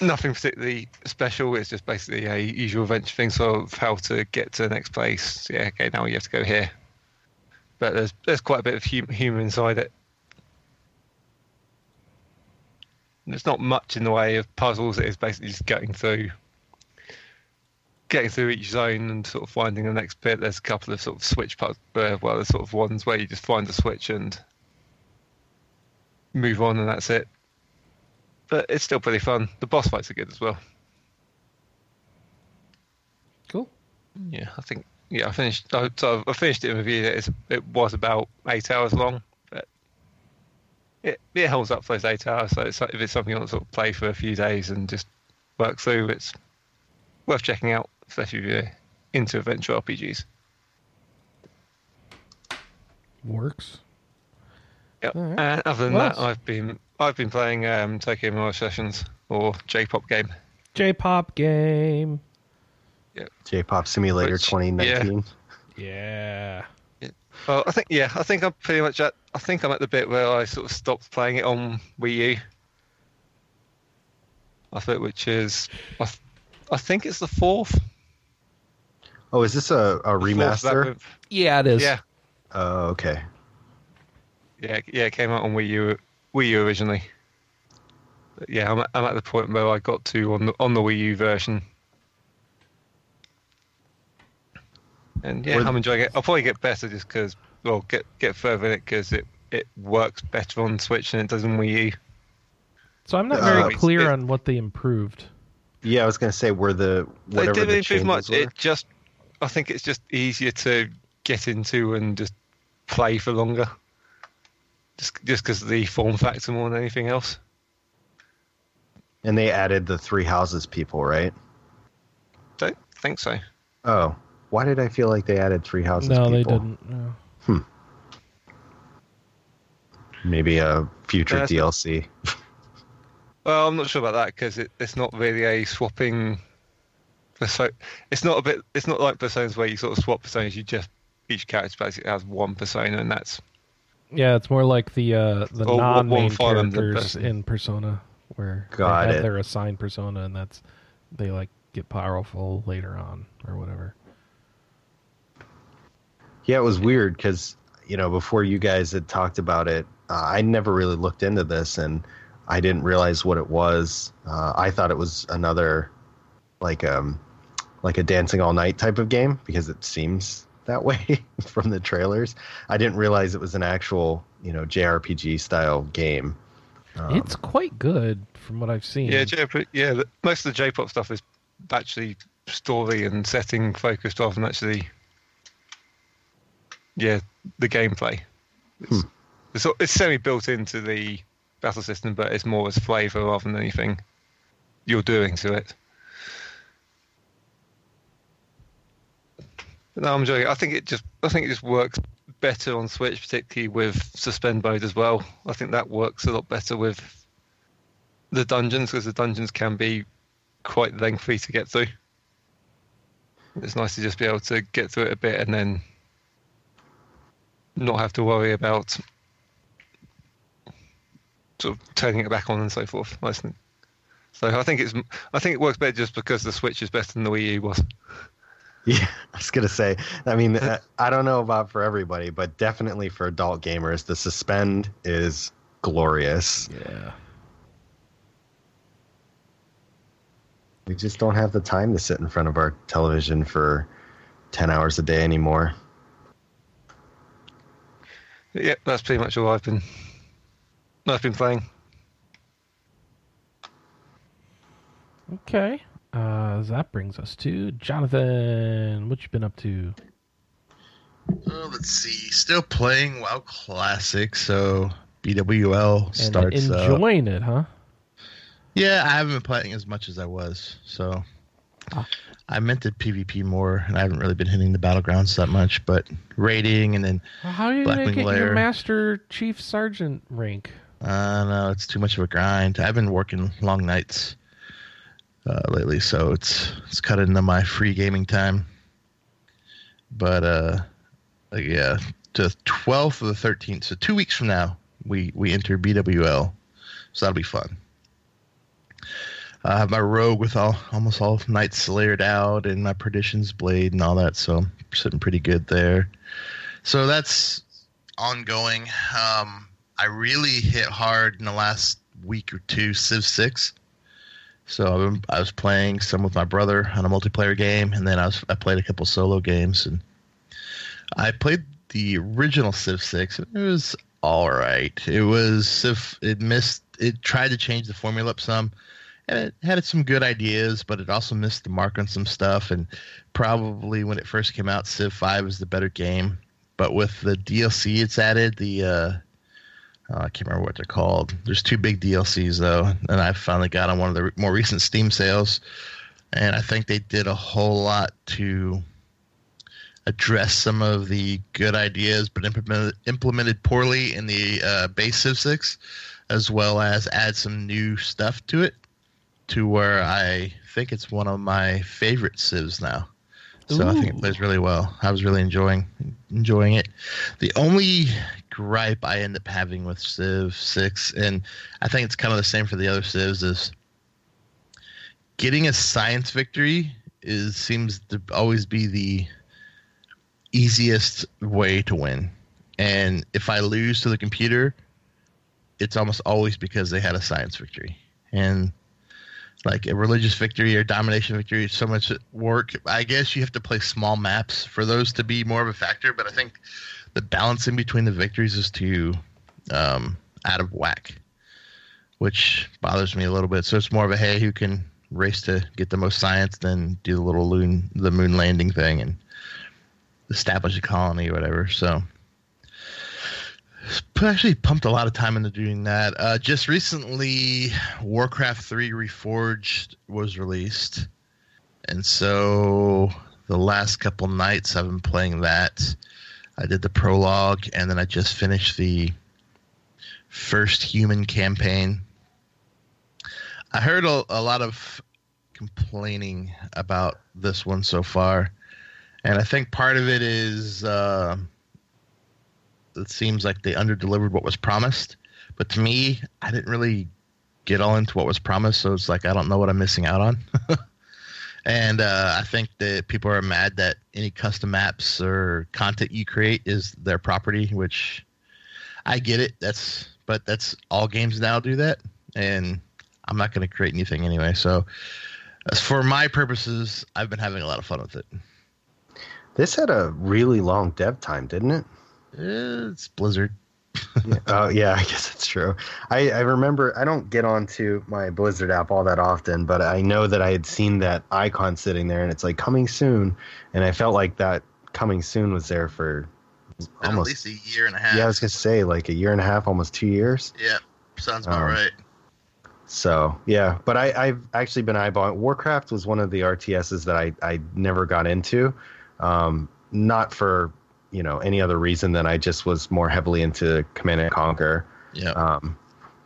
nothing particularly special. It's just basically a usual adventure thing, sort of how to get to the next place. Yeah, okay, now you have to go here. But there's there's quite a bit of hum- humour inside it. There's not much in the way of puzzles. It is basically just getting through, getting through each zone and sort of finding the next bit. There's a couple of sort of switch puzzles. Uh, well, there's sort of ones where you just find the switch and move on, and that's it. But it's still pretty fun. The boss fights are good as well. Cool. Yeah, I think. Yeah, I finished. I, so I finished it in review. It's, it was about eight hours long, but it it holds up for those eight hours. So it's, if it's something you want to sort of play for a few days and just work through, it's worth checking out, especially if you're into adventure RPGs. Works. Yep. Alright. And other than What that, else? I've been I've been playing um, Tokyo Sessions or J-pop game. J-pop game. J-pop Simulator Which- 2019. Yeah. Well, I think yeah, I think I'm pretty much at. I think I'm at the bit where I sort of stopped playing it on Wii U. I think, which is, I, th- I think it's the fourth. Oh, is this a, a remaster? Yeah, it is. Yeah, Oh, okay. yeah, yeah. It came out on Wii U, Wii U originally. But yeah, I'm at, I'm at the point where I got to on the on the Wii U version. And yeah, Were- I'm enjoying it. I'll probably get better just because, well, get get further in it because it it works better on Switch than it does on Wii U. So I'm not Uh, very it's- clear it- on what they improved. Yeah, I was gonna say where the They whatever didn't the improve changes much. were. It just, I think it's just easier to get into and just play for longer. Just just because of the form factor more than anything else. And they added the three houses people, right? Don't think so. Oh, why did I feel like they added three houses No, people? they didn't. No. Maybe a future That's- DLC. Well, I'm not sure about that because it, it's not really a swapping. perso- It's not a bit. It's not like personas where you sort of swap personas. You just each character basically has one persona, and that's Yeah, it's more like the uh, the Or non-main one Fire Emblem characters in Persona, where Got they have it. their assigned persona, and that's they like get powerful later on or whatever. Yeah, it was weird because you know before you guys had talked about it, uh, I never really looked into this, and I didn't realize what it was. Uh, I thought it was another like um like a dancing all night type of game because it seems that way from the trailers. I didn't realize it was an actual, you know, JRPG style game. Um, it's quite good from what I've seen. Yeah, J- yeah. Most of the J-pop stuff is actually story and setting focused rather than actually, yeah, the gameplay. It's, hmm. it's, it's semi built into the battle system, but it's more as flavour rather than anything you're doing to it. No, I'm joking. I think it just I think it just works better on Switch, particularly with suspend mode as well. I think that works a lot better with the dungeons because the dungeons can be quite lengthy to get through. It's nice to just be able to get through it a bit and then not have to worry about sort of turning it back on and so forth. I think. So I think it's I think it works better just because the Switch is better than the Wii U was. Yeah, I was gonna say. I mean, uh, I don't know about for everybody, but definitely for adult gamers, the suspend is glorious. Yeah. We just don't have the time to sit in front of our television for ten hours a day anymore. Yeah, that's pretty much all I've been. I've been playing. Okay. Uh, that brings us to Jonathan. What you been up to? Uh, let's see. Still playing WoW Classic, so BWL starts and starts. Enjoying up. it, huh? Yeah, I haven't been playing as much as I was, so ah. I meant to PvP more, and I haven't really been hitting the battlegrounds that much. But raiding and then well, how are you gonna get Lair, your Master Chief Sergeant rank? Uh, no, it's too much of a grind. I've been working long nights uh, lately, so it's it's cut into my free gaming time. But uh, yeah, to twelfth or the thirteenth, so two weeks from now, we we enter BWL, so that'll be fun. I have my rogue with all almost all knights layered out and my perdition's blade and all that, so I'm sitting pretty good there. So that's ongoing. Um, I really hit hard in the last week or two Civ Six. So I was playing some with my brother on a multiplayer game, and then I was I played a couple solo games, and I played the original Civ Six. It was all right. It was Civ. It missed. It tried to change the formula up some, and it had some good ideas, but it also missed the mark on some stuff. And probably when it first came out, Civ Five was the better game. But with the DLC it's added, the uh, uh, I can't remember what they're called. There's two big DLCs though, and I finally got on one of the more recent Steam sales, and I think they did a whole lot to address some of the good ideas, but implemented implemented poorly in the uh, base Civ Six, as well as add some new stuff to it, to where I think it's one of my favorite Civs now. So Ooh. I think it plays really well. I was really enjoying enjoying it. The only gripe I end up having with Civ Six, and I think it's kind of the same for the other Civs, is getting a science victory is seems to always be the easiest way to win. And if I lose to the computer, it's almost always because they had a science victory. And like a religious victory or domination victory, so much work. I guess you have to play small maps for those to be more of a factor, but I think the balance in between the victories is too um, out of whack, which bothers me a little bit. So it's more of a hey, who can race to get the most science than do the little moon the moon landing thing and establish a colony or whatever. So actually pumped a lot of time into doing that. Uh, just recently, Warcraft 3 Reforged was released. And so the last couple nights I've been playing that. I did the prologue, and then I just finished the first human campaign. I heard a, a lot of complaining about this one so far, and I think part of it is uh, it seems like they underdelivered what was promised. But to me, I didn't really get all into what was promised, so it's like I don't know what I'm missing out on. And uh, I think that people are mad that any custom maps or content you create is their property, which I get it. That's but that's all games now do that, and I'm not going to create anything anyway. So, as for my purposes, I've been having a lot of fun with it. This had a really long dev time, didn't it? It's Blizzard. Oh yeah, I guess that's true. I, I remember I don't get onto my Blizzard app all that often, but I know that I had seen that icon sitting there and it's like coming soon, and I felt like that coming soon was there for almost at least a year and a half. yeah I was gonna say like a year and a half, almost two years. Yeah, sounds about Um, right. So yeah, but I, I've actually been eyeballing. Warcraft was one of the RTSs that I, I never got into, um, not for you know any other reason than I just was more heavily into Command and Conquer. Yeah. Um,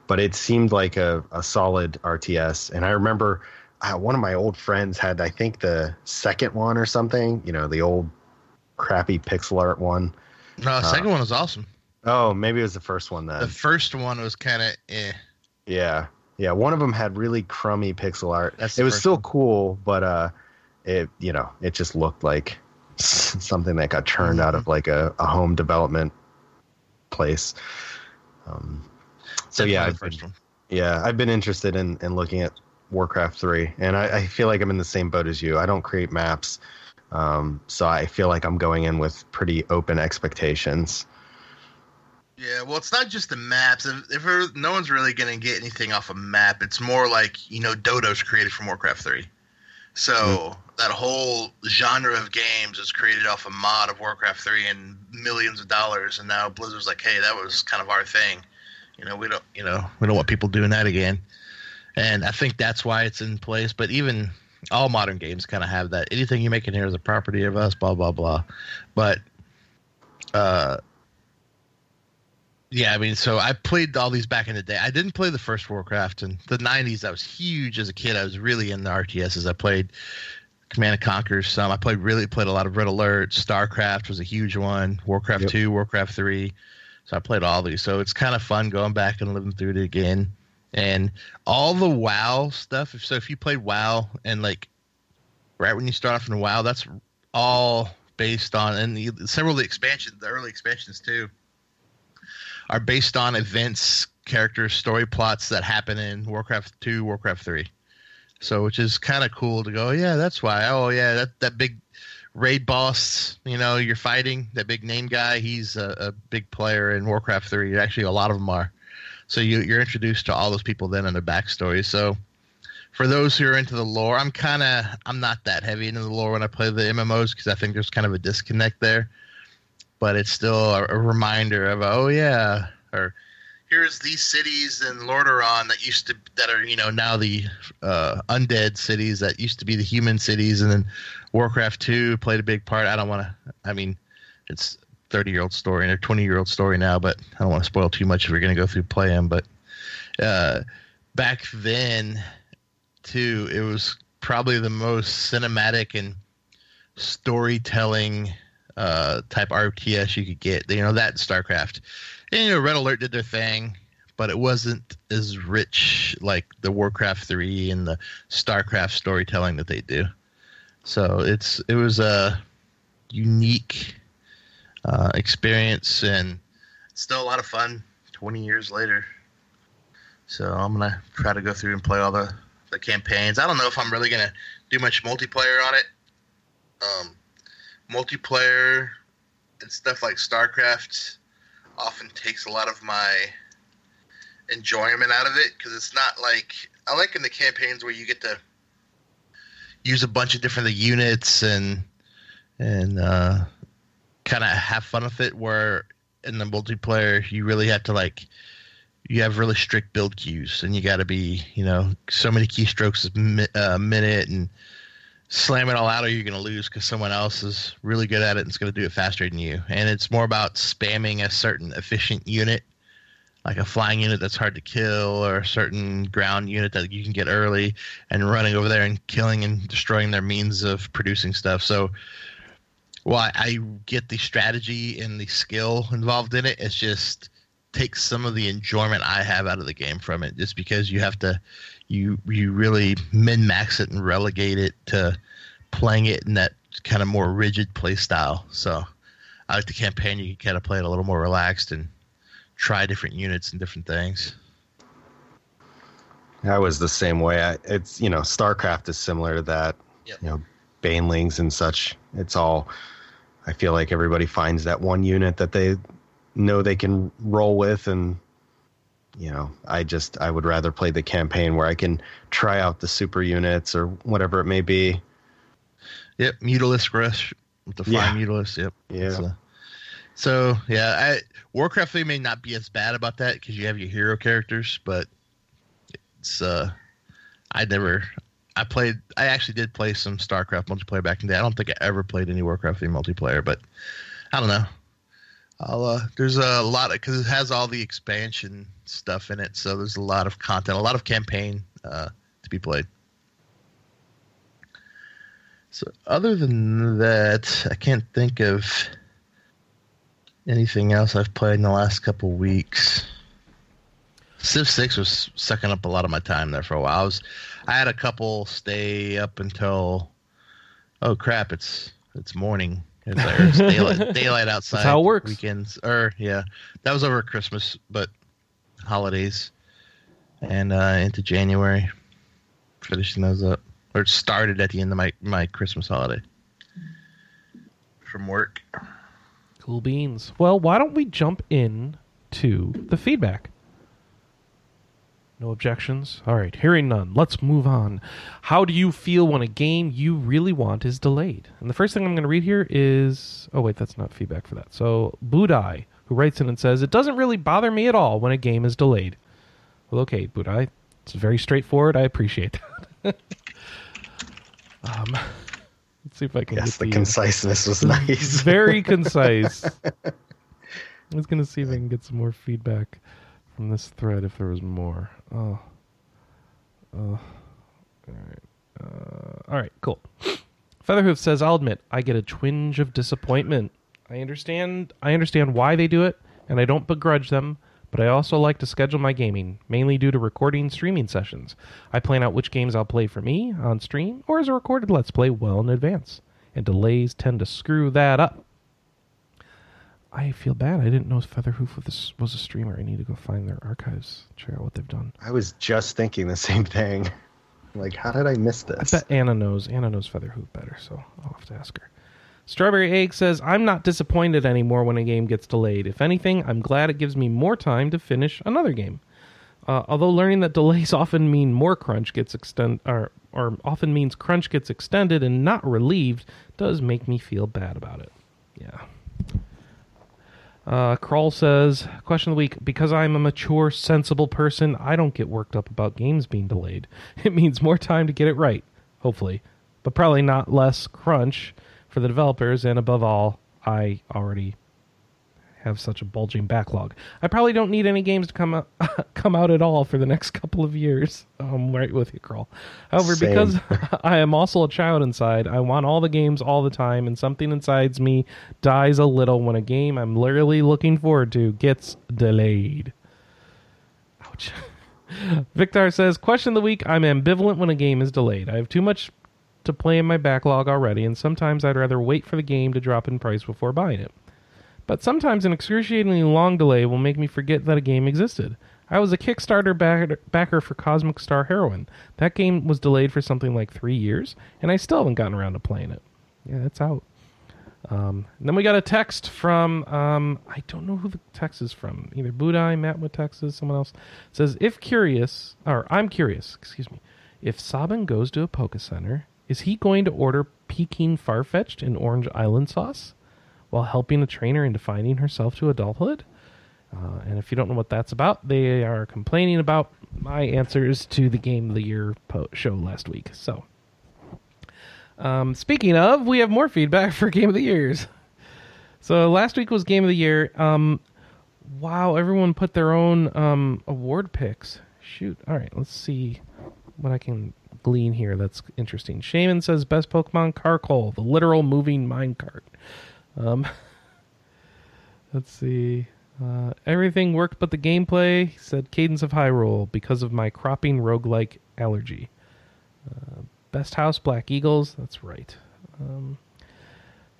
but it seemed like a, a solid RTS, and I remember uh, one of my old friends had I think the second one or something. You know the old crappy pixel art one. no, the second one was awesome. Oh, maybe it was the first one then. The first one was kind of eh. Yeah, yeah. One of them had really crummy pixel art. That's it was still one. cool, but uh, it you know it just looked like something that got churned out of Mm-hmm. like a, a home development place. Um, so Definitely yeah, I've been, yeah, I've been interested in in looking at Warcraft three, and I, I feel like I'm in the same boat as you. I don't create maps, um, so I feel like I'm going in with pretty open expectations. Yeah, well, it's not just the maps. If, if no one's really going to get anything off a map, it's more like you know, Dota's created from Warcraft three, so that whole genre of games is created off a mod of Warcraft three and millions of dollars. And now Blizzard's like, hey, that was kind of our thing. You know, we don't, you know, we don't want people doing that again. And I think that's why it's in place. But even all modern games kind of have that. Anything you make in here is a property of us. Blah blah blah. But uh yeah, I mean, so I played all these back in the day. I didn't play the first Warcraft in the '90s. I was huge as a kid. I was really into RTSs. I played Command and Conquer some. I played really played a lot of Red Alert. StarCraft was a huge one. Warcraft Yep. two, Warcraft three. So I played all these. So it's kind of fun going back and living through it again. And all the WoW stuff. So, if you played WoW and like right when you start off in WoW, that's all based on and the, several of the expansions, the early expansions too are based on events, characters, story plots that happen in Warcraft 2, Warcraft 3. So, which is kind of cool to go, oh, yeah, that's why. Oh, yeah, that, that big raid boss, you know, you're fighting, that big name guy, he's a, a big player in Warcraft 3. Actually, a lot of them are. So, you, you're introduced to all those people then and their backstory. So, for those who are into the lore, I'm kind of, I'm not that heavy into the lore when I play the MMOs because I think there's kind of a disconnect there but it's still a, a reminder of oh yeah or here's these cities in Lordaeron that used to that are you know now the uh, undead cities that used to be the human cities and then Warcraft 2 played a big part. I don't want to I mean it's 30 year old story and a 20 year old story now but I don't want to spoil too much if we're going to go through play them but uh, back then too it was probably the most cinematic and storytelling uh, type RTS you could get. You know that StarCraft. And, you know, Red Alert did their thing, but it wasn't as rich like the Warcraft three and the StarCraft storytelling that they do. So it's it was a unique uh, experience and still a lot of fun. Twenty years later, so I'm gonna try to go through and play all the the campaigns. I don't know if I'm really gonna do much multiplayer on it. Um, multiplayer and stuff like StarCraft often takes a lot of my enjoyment out of it because it's not like I like in the campaigns where you get to use a bunch of different units and and uh, kind of have fun with it. Where in the multiplayer, you really have to like you have really strict build queues, and you got to be you know so many keystrokes a uh, minute and slam it all out or you're going to lose because someone else is really good at it and is going to do it faster than you. And it's more about spamming a certain efficient unit, like a flying unit that's hard to kill or a certain ground unit that you can get early and running over there and killing and destroying their means of producing stuff. So while I I get the strategy and the skill involved in it, it's just takes some of the enjoyment I have out of the game from it just because you have to you you really min max it and relegate it to playing it in that kind of more rigid play style. So I like the campaign you can kind of play it a little more relaxed and try different units and different things. I was the same way. I, it's you know, StarCraft is similar to that. Yep. You know, banelings and such. It's all I feel like everybody finds that one unit that they know they can roll with and you know, I just I would rather play the campaign where I can try out the super units or whatever it may be. Yep, Mutalisk Rush with the Yeah. five Mutalisk. Yep. Yeah. So, so yeah, I Warcraft 3 may not be as bad about that because you have your hero characters, but it's uh, I never. I played. I actually did play some StarCraft multiplayer back in the day. I don't think I ever played any Warcraft 3 multiplayer, but I don't know. Uh, there's a lot of because it has all the expansion stuff in it, so there's a lot of content, a lot of campaign uh, to be played. So other than that, I can't think of anything else I've played in the last couple weeks. Civ Six was sucking up a lot of my time there for a while. I was, I had a couple stay up until, oh crap, it's it's morning. It's, like, it's daylight, daylight outside. how it works. Weekends, or yeah, that was over Christmas, but holidays and uh, into January, finishing those up or it started at the end of my my Christmas holiday from work. Cool beans. Well, why don't we jump in to the feedback? No objections? All right, hearing none. Let's move on. How do you feel when a game you really want is delayed? And the first thing I'm going to read here is oh wait, that's not feedback for that. So Budai, who writes in and says, "It doesn't really bother me at all when a game is delayed." Well, okay, Budai, it's very straightforward. I appreciate that. um, let's see if I can Yes, get the uh, conciseness was nice. very concise. I was gonna see if I can get some more feedback from this thread if there was more. Oh, oh, all right, uh, all right, cool. Featherhoof says, "I'll admit, I get a twinge of disappointment. I understand. I understand why they do it, and I don't begrudge them." But I also like to schedule my gaming, mainly due to recording streaming sessions. I plan out which games I'll play for me on stream or as a recorded Let's Play well in advance, and delays tend to screw that up. I feel bad. I didn't know Featherhoof was was a streamer. I need to go find their archives, check out what they've done. I was just thinking the same thing. Like, how did I miss this? I bet Anna knows. Anna knows Featherhoof better, so I'll have to ask her. Strawberry Egg says, I'm not disappointed anymore when a game gets delayed. If anything, I'm glad it gives me more time to finish another game. Uh, although learning that delays often mean more crunch gets extend or or often means crunch gets extended and not relieved does make me feel bad about it. Yeah. Uh, Kroll says, question of the week, because I'm a mature, sensible person, I don't get worked up about games being delayed. It means more time to get it right, hopefully, but probably not less crunch for the developers, and above all, I already have such a bulging backlog. I probably don't need any games to come out, come out at all for the next couple of years. I'm right with you, Kroll. However, Same. because I am also a child inside, I want all the games all the time, and something inside me dies a little when a game I'm literally looking forward to gets delayed. Ouch. Victor says, Question of the week I'm ambivalent when a game is delayed. I have too much to play in my backlog already, and sometimes I'd rather wait for the game to drop in price before buying it. But sometimes an excruciatingly long delay will make me forget that a game existed. I was a Kickstarter backer, for Cosmic Star Heroine. That game was delayed for something like three years, and I still haven't gotten around to playing it. Yeah, it's out. Um, and then we got a text from um, I don't know who the text is from. Either Budai, Matt with Texas, someone else It says if curious, or I'm curious. Excuse me. If Sabin goes to a Poke Center, is he going to order Peking Farfetch'd in Orange Island sauce while helping a trainer into defining herself to adulthood? Uh, and if you don't know what that's about, they are complaining about my answers to the Game of the Year po- show last week. So, um, speaking of, we have more feedback for Game of the Years. So last week was Game of the Year. Um, wow, everyone put their own um, award picks. Shoot. All right, let's see what I can glean here. That's interesting. Shaman says best Pokemon Carkol, the literal moving minecart. Um, let's see. Uh, everything worked but the gameplay. Said Cadence of Hyrule because of my cropping roguelike allergy. Uh, best house Black Eagles. That's right. Um,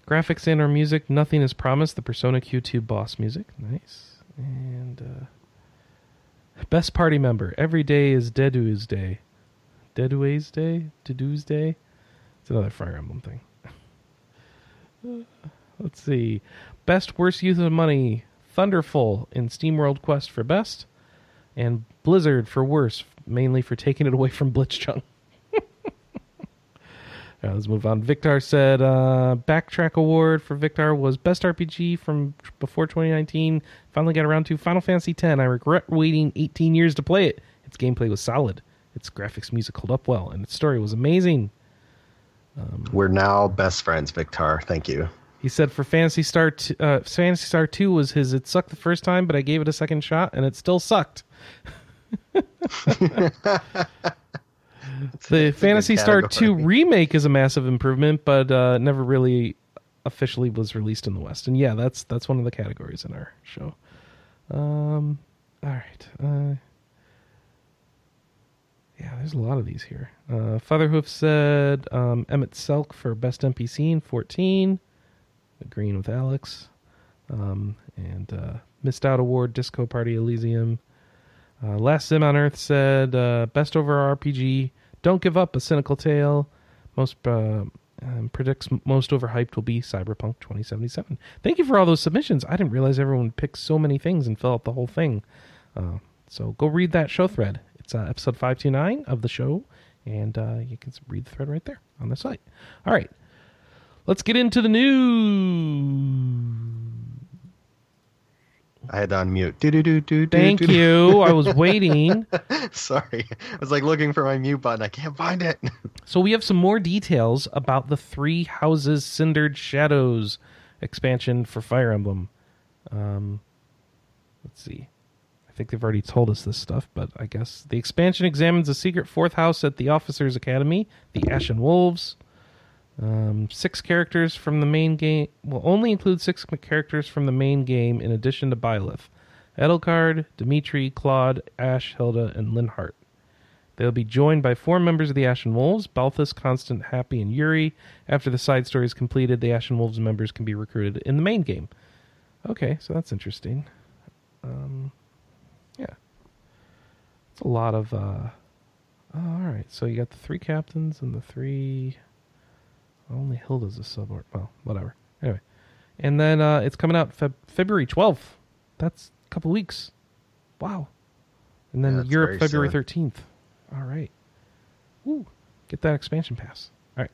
graphics and or music. Nothing is promised. The Persona Q2 boss music. Nice. And uh, best party member. Every day is Dedue's day. Dedue's day. Dedue's day. It's another Fire Emblem thing. Let's see. Best worst use of money. Thunderful in SteamWorld Quest for best, and Blizzard for worst, mainly for taking it away from Blitzchung. Now, let's move on. Victor said uh, Backtrack Award for Victor was Best RPG from before 2019. Finally got around to Final Fantasy X. I regret waiting 18 years to play it. Its gameplay was solid. Its graphics, music held up well, and its story was amazing. We're now best friends, Victor. Thank you. He said for Phantasy Star, t- uh, Phantasy Star Two was his. It sucked the first time, but I gave it a second shot, and it still sucked. the Phantasy Star Two remake is a massive improvement, but uh, never really officially was released in the West. And yeah, that's that's one of the categories in our show. Um, all right. Uh, yeah, there's a lot of these here. Uh, Featherhoof said um, Emet-Selch for best NPC in 14, agreeing with Alex. Um, and uh, missed out award Disco Party Elysium. Uh, Last Sim on Earth said uh, best over RPG. Don't give up. A cynical tale. Most uh, um, predicts most overhyped will be Cyberpunk 2077. Thank you for all those submissions. I didn't realize everyone picked so many things and fill out the whole thing. Uh, so go read that show thread. It's uh, episode 529 of the show, and you can read the thread right there on the site. All right. Let's get into the news. I had to unmute. Do do do do. Thank you. I was waiting. Sorry, I was like looking for my mute button. I can't find it. So we have some more details about the Three Houses Cindered Shadows expansion for Fire Emblem. Um, let's see. I think they've already told us this stuff, but I guess the expansion examines a secret fourth house at the Officers Academy, the Ashen Wolves. Um, six characters from the main game will only include six characters from the main game in addition to Byleth. Edelgard, Dimitri, Claude, Ashe, Hilda, and Linhardt. They'll be joined by four members of the Ashen Wolves Balthus, Constance, Hapi, and Yuri. After the side story is completed, the Ashen Wolves members can be recruited in the main game. Okay, so that's interesting. Um, yeah. It's a lot of. Uh, oh, all right, so you got the three captains and the three. Only Hilda's a subordinate. Well, whatever. Anyway. And then uh, it's coming out Feb- February 12th. That's a couple weeks. Wow. And then Yeah, Europe February 13th. All right. Woo. Get that expansion pass. All right.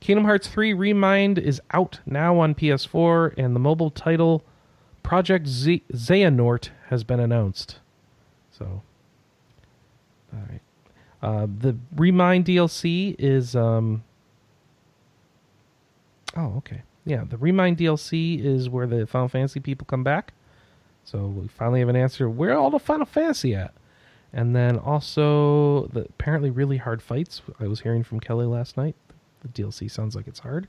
Kingdom Hearts 3 Remind is out now on PS4, and the mobile title Project Z- Xehanort has been announced. So, all right. Uh, the Remind DLC is. Um, oh, okay. Yeah, the Remind DLC is where the Final Fantasy people come back. So we finally have an answer. Where all the Final Fantasy at? And then also the apparently really hard fights. I was hearing from Kelly last night. The DLC sounds like it's hard.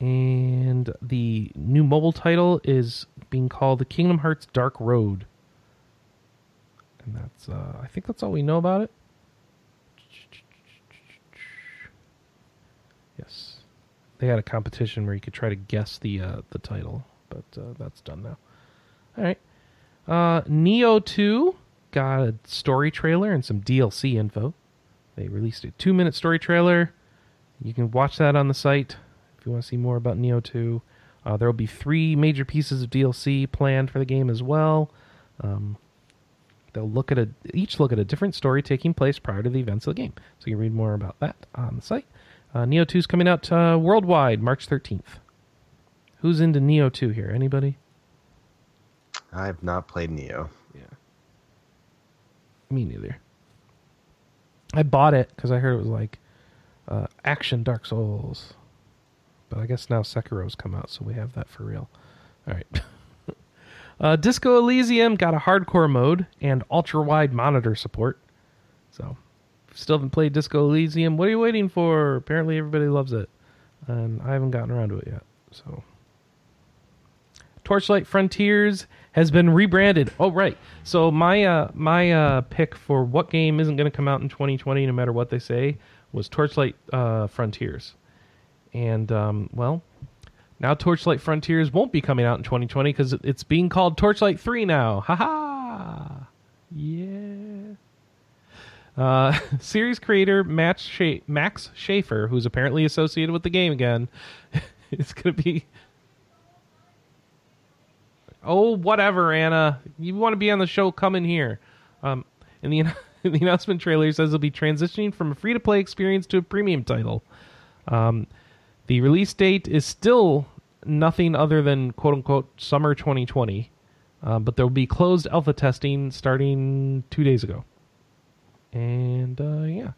And the new mobile title is being called the Kingdom Hearts Dark Road. And that's uh, I think that's all we know about it. Yes. They had a competition where you could try to guess the uh, the title, but uh, that's done now. All right. Uh, Nioh 2 got a story trailer and some DLC info. They released a two minute story trailer. You can watch that on the site if you want to see more about Nioh 2. Uh, there will be three major pieces of DLC planned for the game as well. Um, they'll look at a each look at a different story taking place prior to the events of the game. So you can read more about that on the site. Uh, Nioh 2 is coming out uh, worldwide March 13th. Who's into Nioh 2 here? Anybody? I have not played Nioh. Yeah. Me neither. I bought it because I heard it was like uh, action Dark Souls. But I guess now Sekiro's come out, so we have that for real. All right. uh, Disco Elysium got a hardcore mode and ultra wide monitor support. So, if you still haven't played Disco Elysium, what are you waiting for? Apparently, everybody loves it. And I haven't gotten around to it yet. So, Torchlight Frontiers has been rebranded. Oh right. So my uh my uh pick for what game isn't going to come out in 2020 no matter what they say was Torchlight uh Frontiers. And um well, now Torchlight Frontiers won't be coming out in 2020 cuz it's being called Torchlight 3 now. Haha. Yeah. Uh, series creator Max, Scha- Max Schaefer, who's apparently associated with the game again, it's gonna be. Oh, whatever, Anna. You want to be on the show? Come in here. Um, in the the announcement trailer, says it'll be transitioning from a free to play experience to a premium title. Um, the release date is still nothing other than quote unquote summer 2020, uh, but there will be closed alpha testing starting two days ago. And uh, yeah,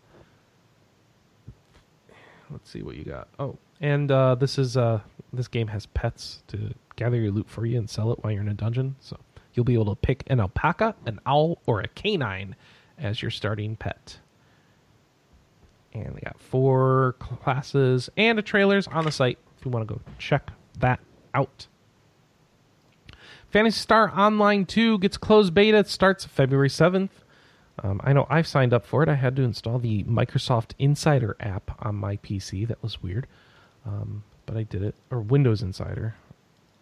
let's see what you got. Oh, and uh, this is uh, this game has pets to gather your loot for you and sell it while you're in a dungeon. So you'll be able to pick an alpaca, an owl, or a canine as your starting pet. And we got four classes and a trailers on the site if you want to go check that out. Phantasy Star Online 2 gets closed beta. It starts February 7th. Um, I know I've signed up for it. I had to install the Microsoft Insider app on my PC. That was weird. Um, but I did it. Or Windows Insider.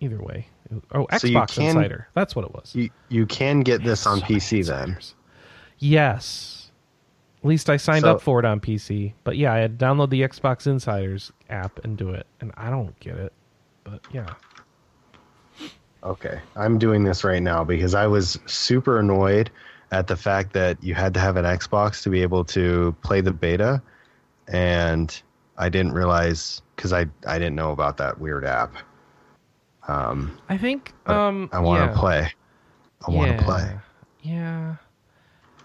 Either way. Oh, So Xbox can- Insider. That's what it was. You you can get this on So PC then. Yes. At least I signed So- up for it on PC. But yeah, I had to download the Xbox Insiders app and do it. And I don't get it. But yeah. Okay, I'm doing this right now because I was super annoyed at the fact that you had to have an Xbox to be able to play the beta, and I didn't realize because I I didn't know about that weird app. Um, I think um I want to yeah. play. I want to Yeah. play. Yeah.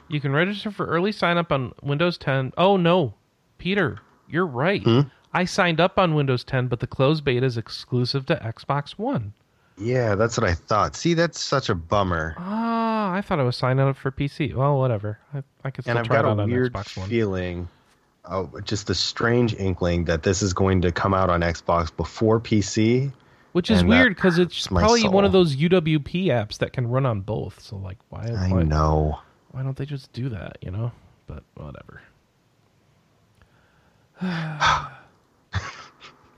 You can register for early sign up on Windows 10. Oh no. Peter, you're right. Hmm? I signed up on Windows 10, but the closed beta is exclusive to Xbox One. Yeah, that's what I thought. See, that's such a bummer. Ah, I thought I was signing up for PC. Well, whatever. I, I could still and I've try got it a on weird Xbox One. feeling, oh, just a strange inkling that this is going to come out on Xbox before PC. Which is and that weird because it's hurts my probably one of those UWP apps that can run on both. So like, why? I why, know. why don't they just do that? You know? But whatever.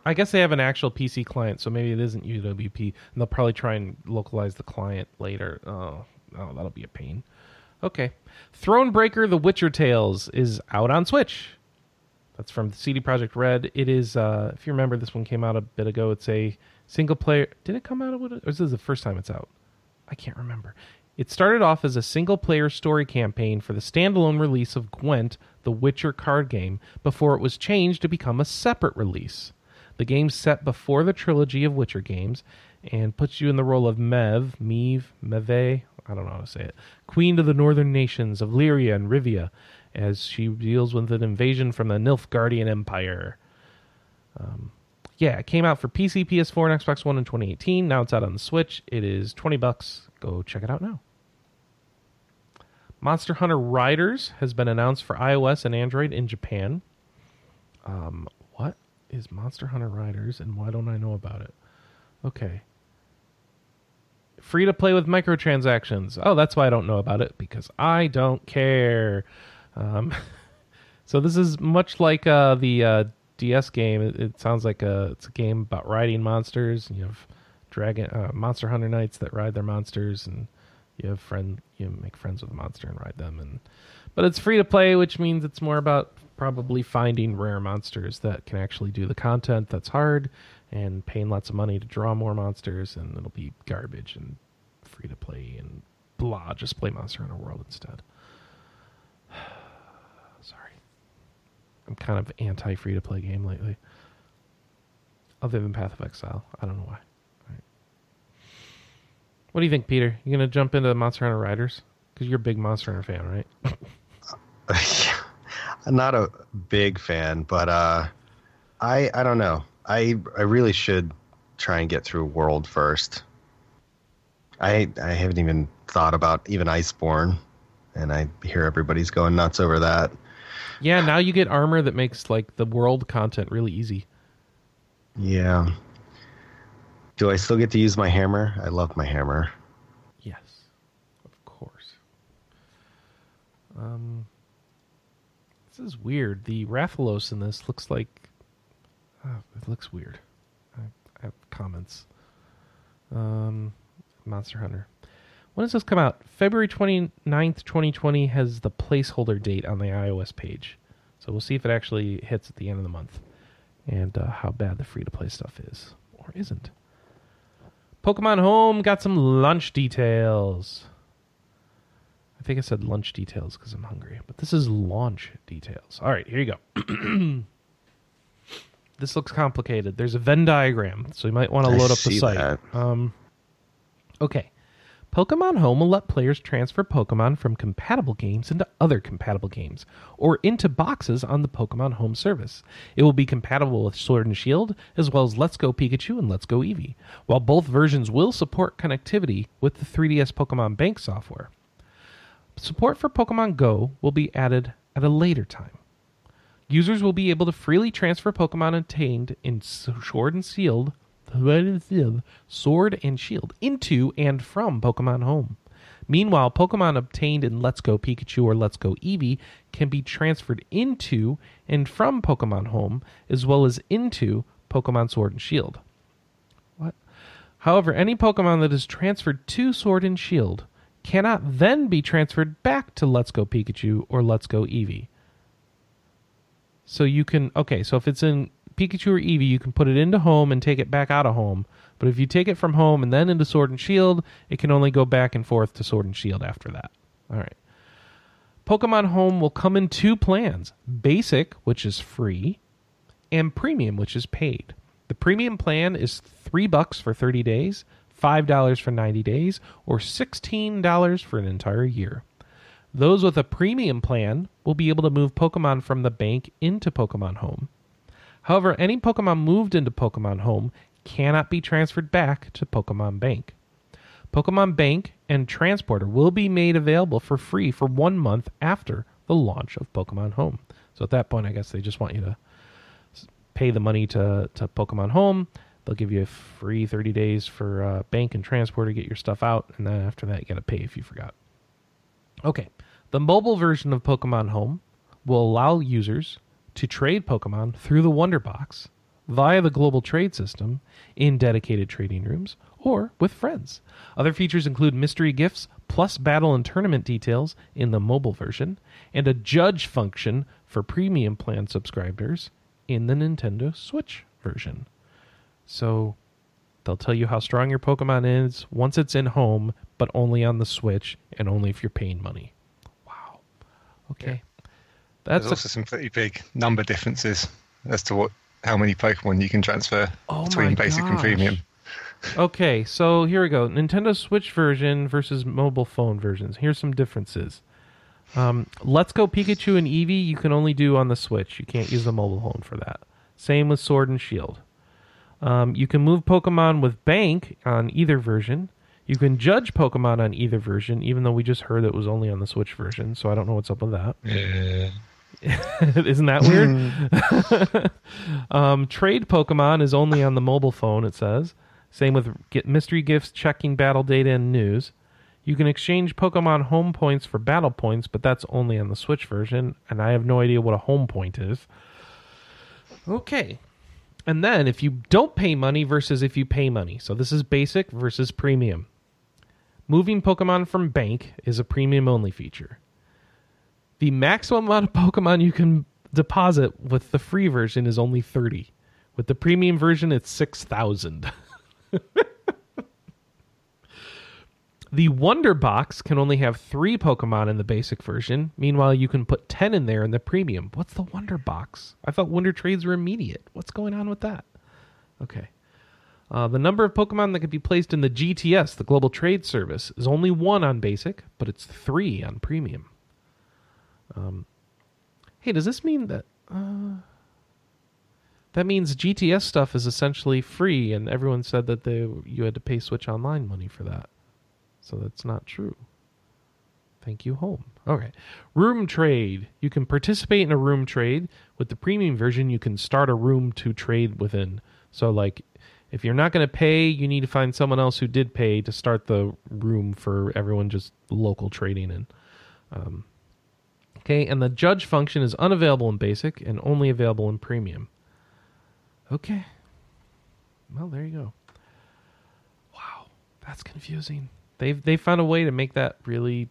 I guess they have an actual PC client, so maybe it isn't UWP, and they'll probably try and localize the client later. Oh, oh, that'll be a pain. Okay, Thronebreaker: The Witcher Tales is out on Switch. That's from CD Projekt Red. It is, uh, if you remember, this one came out a bit ago. It's a single player. Did it come out? Or is this the first time it's out? I can't remember. It started off as a single player story campaign for the standalone release of Gwent, the Witcher card game, before it was changed to become a separate release. The game's set before the trilogy of Witcher games and puts you in the role of Mev, Meve, Meve, I don't know how to say it, queen of the northern nations of Lyria and Rivia, as she deals with an invasion from the Nilfgaardian Empire. Um, yeah, it came out for PC, PS4, and Xbox One in 2018. Now it's out on the Switch. It is 20 bucks. Go check it out now. Monster Hunter Riders has been announced for iOS and Android in Japan. Um, is Monster Hunter Riders and why don't I know about it? Okay. Free to play with microtransactions. Oh, that's why I don't know about it because I don't care. Um, so this is much like uh, the uh, DS game. It, it sounds like a it's a game about riding monsters. You have dragon uh, monster hunter knights that ride their monsters, and you have friend you make friends with a monster and ride them. And but it's free to play, which means it's more about probably finding rare monsters that can actually do the content that's hard, and paying lots of money to draw more monsters, and it'll be garbage and free to play and blah. Just play Monster Hunter World instead. Sorry. I'm kind of anti free to play game lately. Other than Path of Exile. I don't know why. What do you think, Peter? You gonna jump into Monster Hunter Riders? Because you're a big Monster Hunter fan, right? I'm not a big fan, but uh, I I don't know. I I really should try and get through World first. I I haven't even thought about even Iceborne, and I hear everybody's going nuts over that. yeah, now you get armor that makes like the world content really easy. Yeah. Do I still get to use my hammer? I love my hammer. Yes, of course. Um, this is weird. The Rathalos in this looks like. Oh, it looks weird. I, I have comments. Um, Monster Hunter. When does this come out? February 29th, 2020 has the placeholder date on the iOS page. So we'll see if it actually hits at the end of the month and uh, how bad the free to play stuff is. or isn't. Pokemon Home got some lunch details. I think I said lunch details because I'm hungry, but this is launch details. All right, here you go. this looks complicated. There's a Venn diagram, so you might want to load up the site. Um, okay. Pokemon Home will let players transfer Pokemon from compatible games into other compatible games, or into boxes on the Pokemon Home service. It will be compatible with Sword and Shield, as well as Let's Go Pikachu and Let's Go Eevee, while both versions will support connectivity with the 3DS Pokemon Bank software. Support for Pokemon Go will be added at a later time. Users will be able to freely transfer Pokemon obtained in Sword and Shield, Sword and Shield into and from Pokemon Home. Meanwhile, Pokemon obtained in Let's Go Pikachu or Let's Go Eevee can be transferred into and from Pokemon Home, as well as into Pokemon Sword and Shield. What? However, any Pokemon that is transferred to Sword and Shield cannot then be transferred back to Let's Go Pikachu or Let's Go Eevee. So you can okay, so if it's in Pikachu or Eevee, you can put it into home and take it back out of home. But if you take it from home and then into Sword and Shield, it can only go back and forth to Sword and Shield after that. All right. Pokemon Home will come in two plans Basic, which is free, and Premium, which is paid. The premium plan is three bucks for 30 days, $5 for 90 days, or $16 for an entire year. Those with a premium plan will be able to move Pokemon from the bank into Pokemon Home. However, any Pokemon moved into Pokemon Home cannot be transferred back to Pokemon Bank. Pokemon Bank and Transporter will be made available for free for one month after the launch of Pokemon Home. So at that point, I guess they just want you to pay the money to, to Pokemon Home. They'll give you a free 30 days for uh, Bank and Transporter to get your stuff out. And then after that, you got to pay if you forgot. Okay. The mobile version of Pokemon Home will allow users to trade Pokemon through the Wonder Box via the global trade system in dedicated trading rooms or with friends. Other features include mystery gifts plus battle and tournament details in the mobile version and a judge function for premium plan subscribers in the Nintendo Switch version. So they'll tell you how strong your Pokemon is once it's in home, but only on the Switch and only if you're paying money. Wow. Okay. There's That's a, also some pretty big number differences as to what how many Pokemon you can transfer Oh between basic and gosh. premium. okay. So here we go. Nintendo Switch version versus mobile phone versions. Here's some differences. Um, Let's Go Pikachu and Eevee you can only do on the Switch. You can't use the mobile phone for that. Same with Sword and Shield. Um, you can move Pokemon with Bank on either version. You can judge Pokemon on either version, even though we just heard it was only on the Switch version. So I don't know what's up with that. Yeah. Isn't that weird? um, trade Pokemon is only on the mobile phone, it says. Same with get mystery gifts, checking battle data, and news. You can exchange Pokemon home points for battle points, but that's only on the Switch version, and I have no idea what a home point is. Okay. And then if you don't pay money versus if you pay money. So this is basic versus premium. Moving Pokemon from bank is a premium only feature. The maximum amount of Pokemon you can deposit with the free version is only 30. With the premium version, it's 6,000. the Wonder Box can only have three Pokemon in the basic version. Meanwhile, you can put 10 in there in the premium. What's the Wonder Box? I thought Wonder Trades were immediate. What's going on with that? Okay. Uh, the number of Pokemon that can be placed in the GTS, the Global Trade Service, is only one on basic, but it's three on premium. Um, hey, does this mean that uh, that means GTS stuff is essentially free, and everyone said that they you had to pay Switch Online money for that, so that's not true. Thank you, home. Okay, room trade. You can participate in a room trade with the premium version. You can start a room to trade within. So, like, if you're not going to pay, you need to find someone else who did pay to start the room for everyone just local trading in. Um, Okay, and the judge function is unavailable in basic and only available in premium. Okay. Well, there you go. Wow, that's confusing. They've they found a way to make that really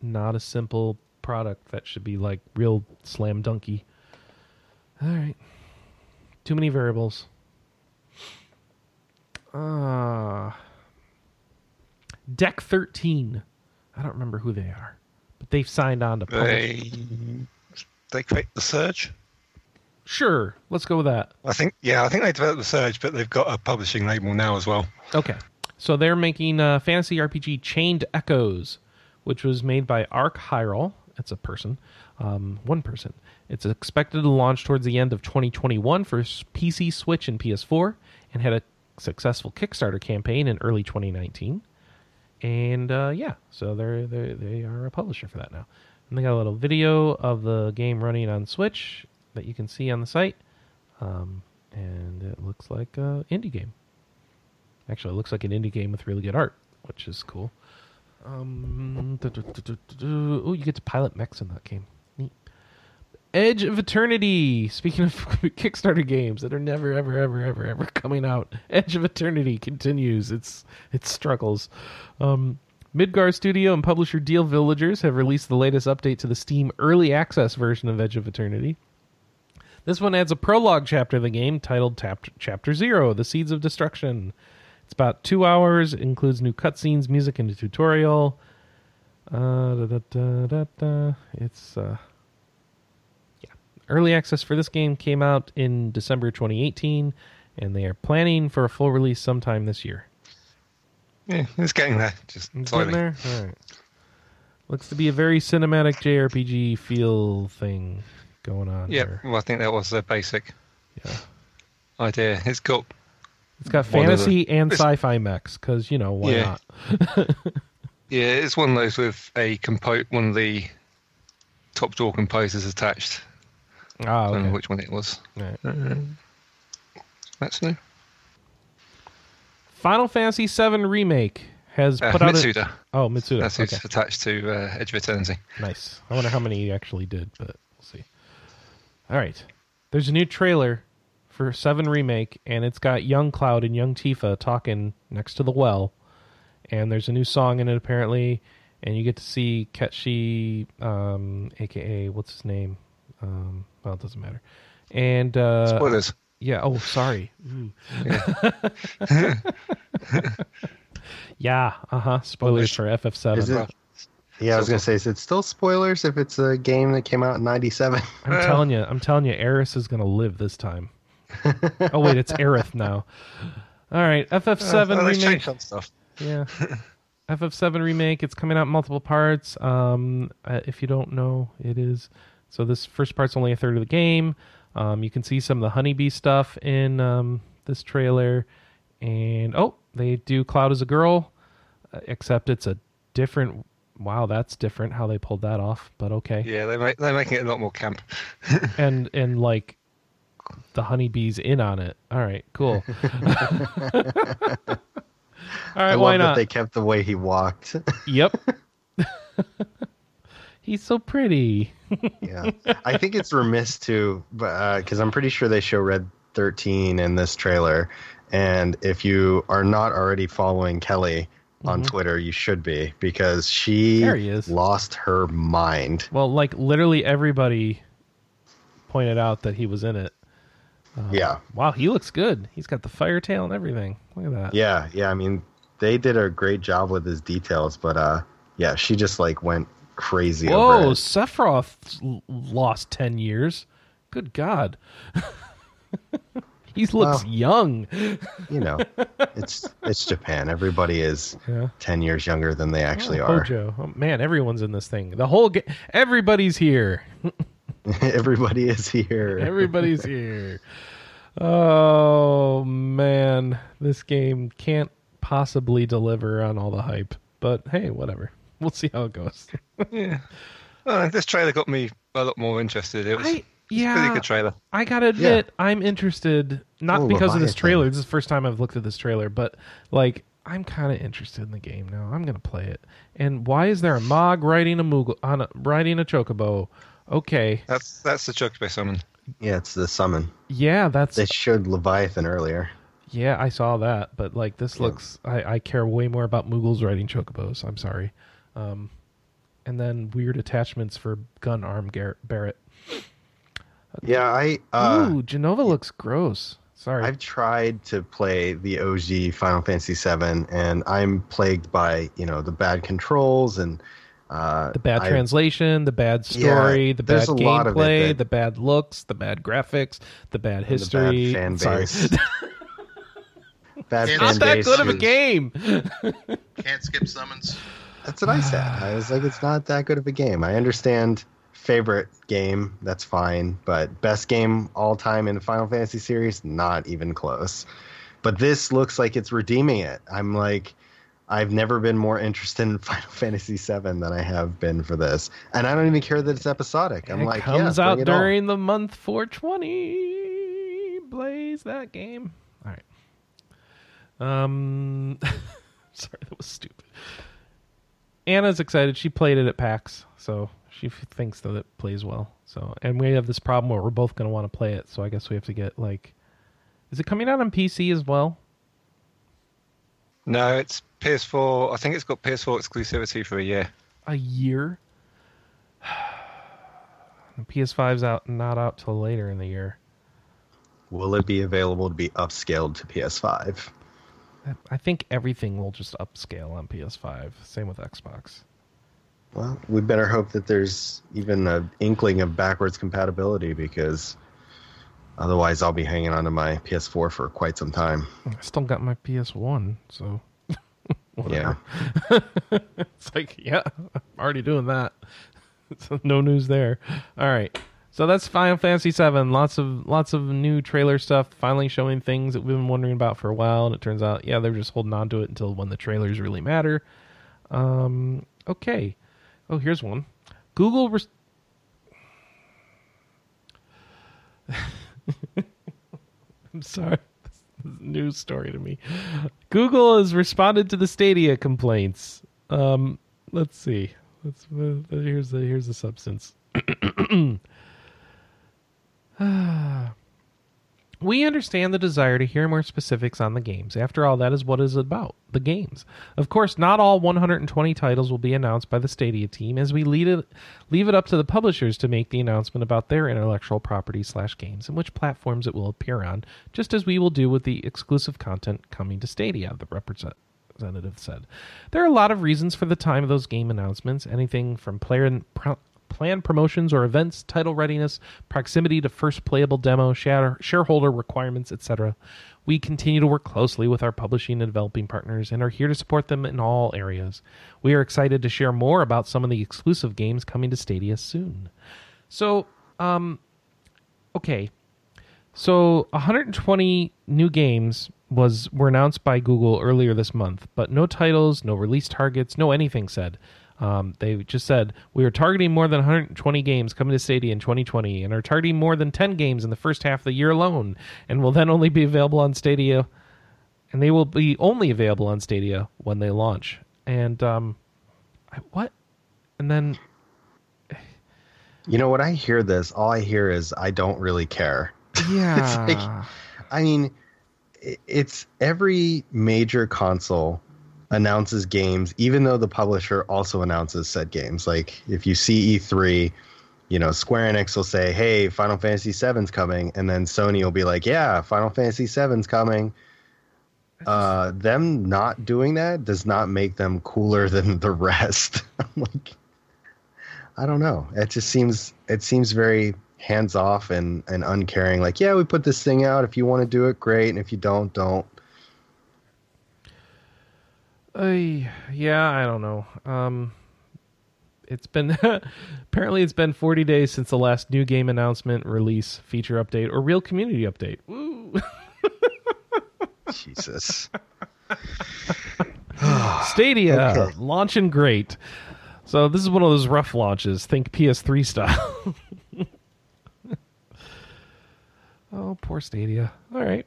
not a simple product that should be like real slam dunky. All right. Too many variables. Uh, Deck 13. I don't remember who they are, but they've signed on to publish. They they create the Surge. Sure, let's go with that. I think yeah, I think they developed the Surge, but they've got a publishing label now as well. Okay. So they're making uh, fantasy RPG Chained Echoes, which was made by Ark Heiral. It's a person, um, one person. It's expected to launch towards the end of 2021 for PC, Switch, and PS4, and had a successful Kickstarter campaign in early 2019. And uh, yeah, so they're, they're they are a publisher for that now. And they got a little video of the game running on Switch that you can see on the site, um, and it looks like an indie game. Actually, it looks like an indie game with really good art, which is cool. Um, oh, you get to pilot mechs in that game. Neat. Edge of Eternity. Speaking of Kickstarter games that are never, ever, ever, ever, ever coming out, Edge of Eternity continues its its struggles. Um, Midgar Studio and publisher Dear Villagers have released the latest update to the Steam Early Access version of Edge of Eternity. This one adds a prologue chapter of the game titled Chapter Zero: The Seeds of Destruction. It's about two hours. It includes new cutscenes, music, and a tutorial. Uh, da, da, da. It's uh, yeah. Early access for this game came out in December 2018, and they are planning for a full release sometime this year. Yeah, it's getting there. Just It's getting there. All right. Looks to be a very cinematic JRPG feel thing going on. Yeah, well, I think that was the basic Yeah. idea. It's got It's got of the- fantasy and sci-fi mechs because you know why Yeah. not? yeah, it's one of those with a compo one of the top drawer composers attached. Ah, I don't know which one it was. Right. Uh, that's new. Final Fantasy VII remake has Uh, put out. A, Mitsuda. oh, Mitsuda. That's okay. attached to uh, Edge of Eternity. Nice. I wonder how many you actually did, but we'll see. All right. There's a new trailer for 7 Remake, and it's got Young Cloud and Young Tifa talking next to the well. And there's a new song in it, apparently. And you get to see Ketchi, um, aka, what's his name? Um, well, it doesn't matter. And, uh, Spoilers. yeah, oh, sorry. Ooh. yeah, uh huh. Spoilers for FF7. Is it? Yeah, I was gonna say, is it still spoilers if it's a game that came out in '97? I'm telling you, I'm telling you, Aeris is gonna live this time. oh wait, it's Aerith now. All right, FF7 oh, they remake. some stuff. Yeah, FF7 remake. It's coming out in multiple parts. Um, uh, if you don't know, it is. So this first part's only a third of the game. Um, you can see some of the honeybee stuff in um, this trailer, and oh, they do Cloud as a girl, uh, except it's a different. Wow, that's different how they pulled that off. But okay. Yeah, they make, they're making it a lot more camp. and and like the honeybees in on it. All right, cool. All right, I why love that not? they kept the way he walked. Yep. He's so pretty. yeah, I think it's remiss to, because I'm pretty sure they show Red 13 in this trailer, and if you are not already following Kelly on Twitter, you should be because she Mm-hmm. Lost her mind. Well, like literally everybody pointed out that he was in it. Yeah, Wow, he looks good. He's got the fire tail and everything. Look at that. yeah, yeah. I mean, they did a great job with his details, but uh, yeah, she just like went crazy Whoa. Sephiroth lost 10 years. Good God. he looks Well. young. You know, it's it's Japan. Everybody is Yeah. ten years younger than they actually Oh, are. Hojo. Oh, man, everyone's in this thing. The whole everybody's here. Everybody is here. Everybody's here. Oh man, this game can't possibly deliver on all the hype. But hey, whatever. We'll see how it goes. Yeah. Uh, this trailer got me a lot more interested. It was I a pretty yeah, good trailer. I gotta admit, I'm interested. Not Oh, because of this Leviathan. trailer. This is the first time I've looked at this trailer, but like I'm kind of interested in the game now. I'm gonna play it. And why is there a Mog riding a Moogle on a, riding a chocobo? Okay, That's that's the Chocobo summon. Yeah, it's the summon. yeah, that's They showed Leviathan earlier. Yeah, I saw that, but like this Yeah. looks, I, I care way more about Moogles riding chocobos. I'm sorry, um, and then weird attachments for gun arm Gar- Barret. Yeah, I uh, Ooh, Jenova looks gross. Sorry. I've tried to play the OG Final Fantasy VII, and I'm plagued by you know the bad controls and uh, the bad I- translation, the bad story, Yeah, the bad there's a lot of it gameplay, that- the bad looks, the bad graphics, the bad and the history. bad fan base. bad It's fan Not that base good of a game. Can't skip summons. That's what I said. I was like, it's not that good of a game. I understand favorite game, that's fine, but best game all time in the Final Fantasy series, not even close. But this looks like it's redeeming it. I'm like, I've never been more interested in Final Fantasy VII than I have been for this, and I don't even care that it's episodic. I'm it like, comes yeah, out it on. during the month 420. Blaze that game. All right. Um, sorry, that was stupid. Anna's excited. She played it at PAX, so she thinks that it plays well. So, and we have this problem where we're both going to want to play it. So I guess we have to get like, is it coming out on PC as well? No, it's PS4. I think it's got PS4 exclusivity for a year. A year. The PS5's out, not out till later in the year. Will it be available to be upscaled to PS5? I think everything will just upscale on PS5. Same with Xbox. Well, we better hope that there's even an inkling of backwards compatibility because otherwise I'll be hanging on to my PS4 for quite some time. I still got my PS1, so Yeah. it's like, yeah, I'm already doing that. So no news there. All right. So that's Final Fantasy VII. Lots of lots of new trailer stuff. Finally showing things that we've been wondering about for a while, and it turns out, yeah, they're just holding on to it until when the trailers really matter. Um, okay. Oh, here's one. Google. Res- I'm sorry. This is a news story to me. Google has responded to the Stadia complaints. Um, let's see. Let's uh, here's the here's the substance. We understand the desire to hear more specifics on the games. After all, that is what is about the games. Of course, not all 120 titles will be announced by the Stadia team, as we it, leave it up to the publishers to make the announcement about their intellectual property slash games and which platforms it will appear on, just as we will do with the exclusive content coming to Stadia. The representative said, "There are a lot of reasons for the time of those game announcements. Anything from player planned promotions or events, title readiness, proximity to first playable demo, share, shareholder requirements, etc. We continue to work closely with our publishing and developing partners and are here to support them in all areas. We are excited to share more about some of the exclusive games coming to Stadia soon. So, um, okay. So 120 new games was were announced by Google earlier this month, but no titles, no release targets, no anything said. Um, they just said we are targeting more than 120 games coming to Stadia in 2020, and are targeting more than 10 games in the first half of the year alone, and will then only be available on Stadia, and they will be only available on Stadia when they launch. And um, I, what? And then You know, when I hear this, all I hear is I don't really care. yeah, like- I mean, it's every major console announces games, even though the publisher also announces said games. Like if you see E3, you know, Square Enix will say, "Hey, Final Fantasy VII's coming," and then Sony will be like, "Yeah, Final Fantasy VII's coming." Uh, them not doing that does not make them cooler than the rest. I'm like, I don't know. It just seems it seems very hands off and and uncaring. Like, yeah, we put this thing out. If you want to do it, great, and if you don't, don't. Uh, yeah, I don't know. Um, it's been apparently it's been 40 days since the last new game announcement, release, feature update, or real community update. Woo! Jesus. Stadia Okay. launching great. So this is one of those rough launches. Think PS3 style. oh, poor Stadia. All right.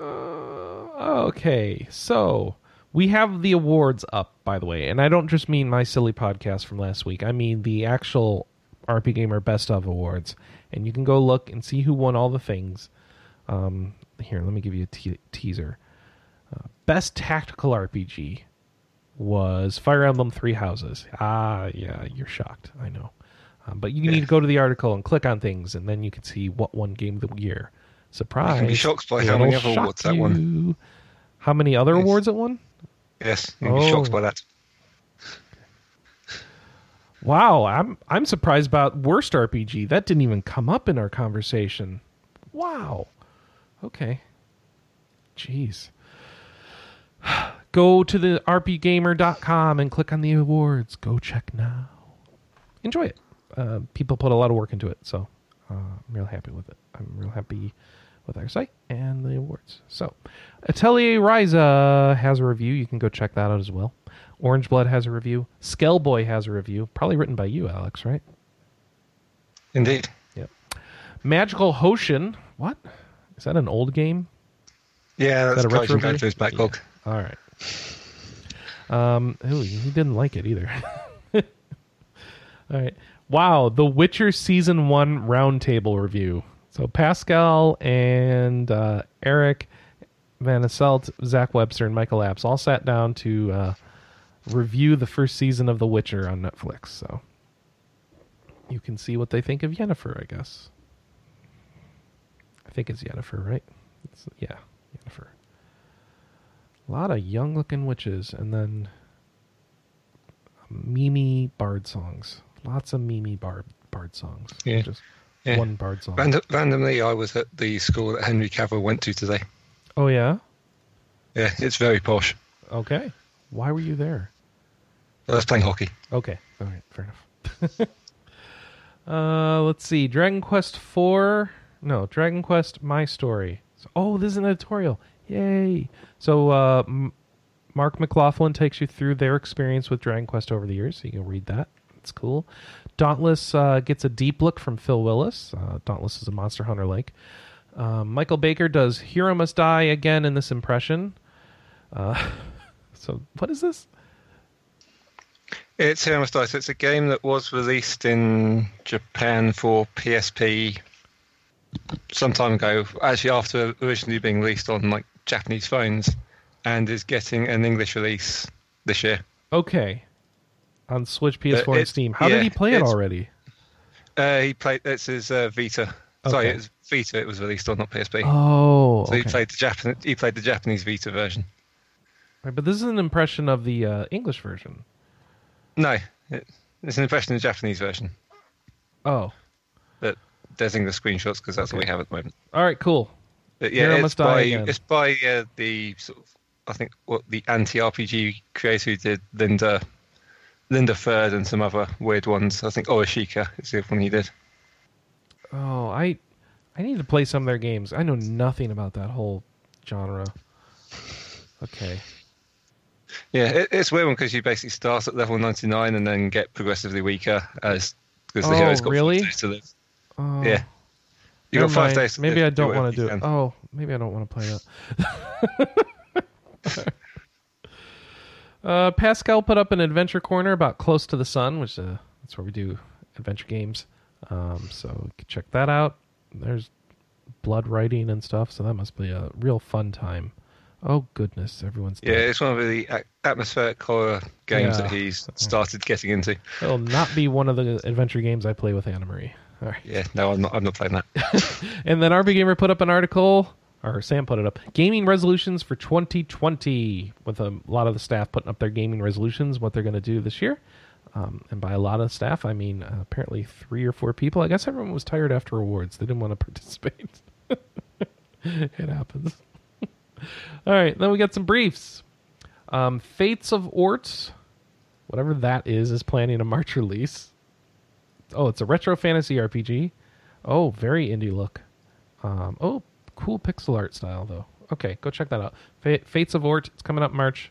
Uh, okay, so we have the awards up, by the way, and I don't just mean my silly podcast from last week. I mean the actual RPGamer Best of Awards, and you can go look and see who won all the things. Um, here, let me give you a te- teaser. Uh, Best Tactical RPG was Fire Emblem Three Houses. Ah, yeah, you're shocked. I know. Um, but you need to go to the article and click on things, and then you can see what won Game of the Year. Surprise! You can be shocked by how many other awards that won. How many other Yes. awards it won? Yes, you'll be Oh. shocked by that. Wow, I'm I'm surprised about worst RPG. That didn't even come up in our conversation. Wow. Okay. Jeez. Go to the rpgamer.com and click on the awards. Go check now. Enjoy it. Uh, people put a lot of work into it, so uh, I'm real happy with it. I'm real happy with our site and the awards. So, Atelier Ryza has a review. You can go check that out as well. Orange Blood has a review. Skellboy has a review, probably written by you, Alex, right? Indeed. Yep. Magical Hoshin. What? Is that an old game? Yeah, that that's a Kaijin retro going through his version? backlog. All right. Um, ooh, he didn't like it either. All right. Wow, The Witcher season one roundtable review. So Pascal and uh, Eric Van Asselt, Zach Webster, and Michael Apps all sat down to uh, review the first season of The Witcher on Netflix. So you can see what they think of Yennefer, I guess. I think it's Yennefer, right? It's, yeah, Yennefer. A lot of young looking witches and then Mimi bard songs. Lots of Mimi bard bard songs. Yeah. Just Yeah. one bard song. Rand- randomly, I was at the school that Henry Cavill went to today. oh yeah? Yeah, it's very posh. Okay. Why were you there? I was playing hockey. Okay. All right. Fair enough. uh, let's see. Dragon Quest Four. No, Dragon Quest My Story. So, oh, this is an editorial. Yay! So, uh, M- Mark McLaughlin takes you through their experience with Dragon Quest over the years. So you can read that. It's cool. Dauntless uh, gets a deep look from Phil Willis. Uh, Dauntless is a Monster Hunter like. Um, Michael Baker does Hero Must Die again in this impression. Uh, so, what is this? It's Hero Must Die. So it's a game that was released in Japan for PSP some time ago, actually after originally being released on like Japanese phones, and is getting an English release this year. Okay. On Switch, PS4, and it- Steam. How did he play it already? Uh, he played. It's his uh, Vita. Sorry, Okay. it's Vita. It was released on, not PSP. Oh, so he played the Japan. He played the Japanese Vita version. Right, but this is an impression of the uh, English version. No, it, it's an impression of the Japanese version. Oh, But there's English screenshots because that's what we have at the moment. all right, cool. But yeah, it's by it's by uh, the sort of I think what the anti RPG creator who did Linda Linda Third and some other weird ones. I think Oreshika is the one he did. Oh, I I need to play some of their games. I know nothing about that whole genre. Okay. Yeah, it, it's a weird one because you basically start at level 99 and then get progressively weaker as because the Oh, hero's got five really? days to live. Oh, Yeah, you never got five mind. days. To Maybe I don't want to do it. Oh, maybe I don't want to play that. uh, Pascal put up an adventure corner about Close to the Sun, which uh, that's where we do adventure games. Um, so check that out. There's blood writing and stuff, so that must be a real fun time. Oh goodness, everyone's Yeah, it's one of the atmospheric horror games Yeah. that he's started getting into. It'll not be one of the adventure games I play with Anna Marie. All right. Yeah, no, I'm not. I'm not playing that. And then RPGamer put up an article, or Sam put it up, gaming resolutions for 2020, with a lot of the staff putting up their gaming resolutions, what they're going to do this year. Um, and by a lot of staff, I mean uh, apparently three or four people. I guess everyone was tired after awards; they didn't want to participate. it happens. All right, then we got some briefs. Um, Fates of Ort, whatever that is, is planning a March release. Oh, it's a retro fantasy RPG. Oh, very indie look. Um, oh, cool pixel art style though. Okay, go check that out. Fa- Fates of Ort. It's coming up March.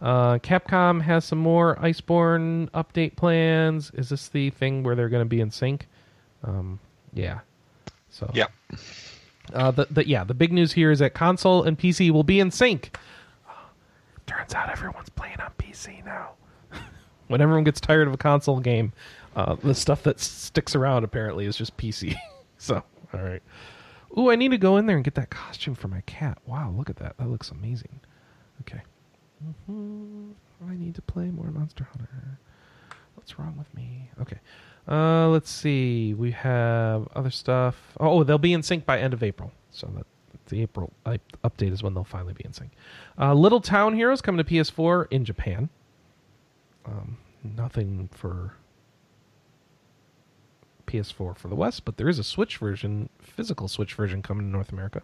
Uh, Capcom has some more Iceborne update plans. Is this the thing where they're going to be in sync? Um, yeah. So Yeah. uh, the, the yeah, the big news here is that console and PC will be in sync. Turns out everyone's playing on PC now. when everyone gets tired of a console game, uh, the stuff that sticks around apparently is just PC. so, all right. Ooh, I need to go in there and get that costume for my cat. Wow, look at that. That looks amazing. Okay. hmm I need to play more Monster Hunter. What's wrong with me? Okay. Uh, let's see. We have other stuff. Oh, they'll be in sync by end of April. So that the April update is when they'll finally be in sync. Uh, Little Town Heroes coming to PS4 in Japan. Um, nothing for PS4 for the West, but there is a Switch version, physical Switch version coming to North America.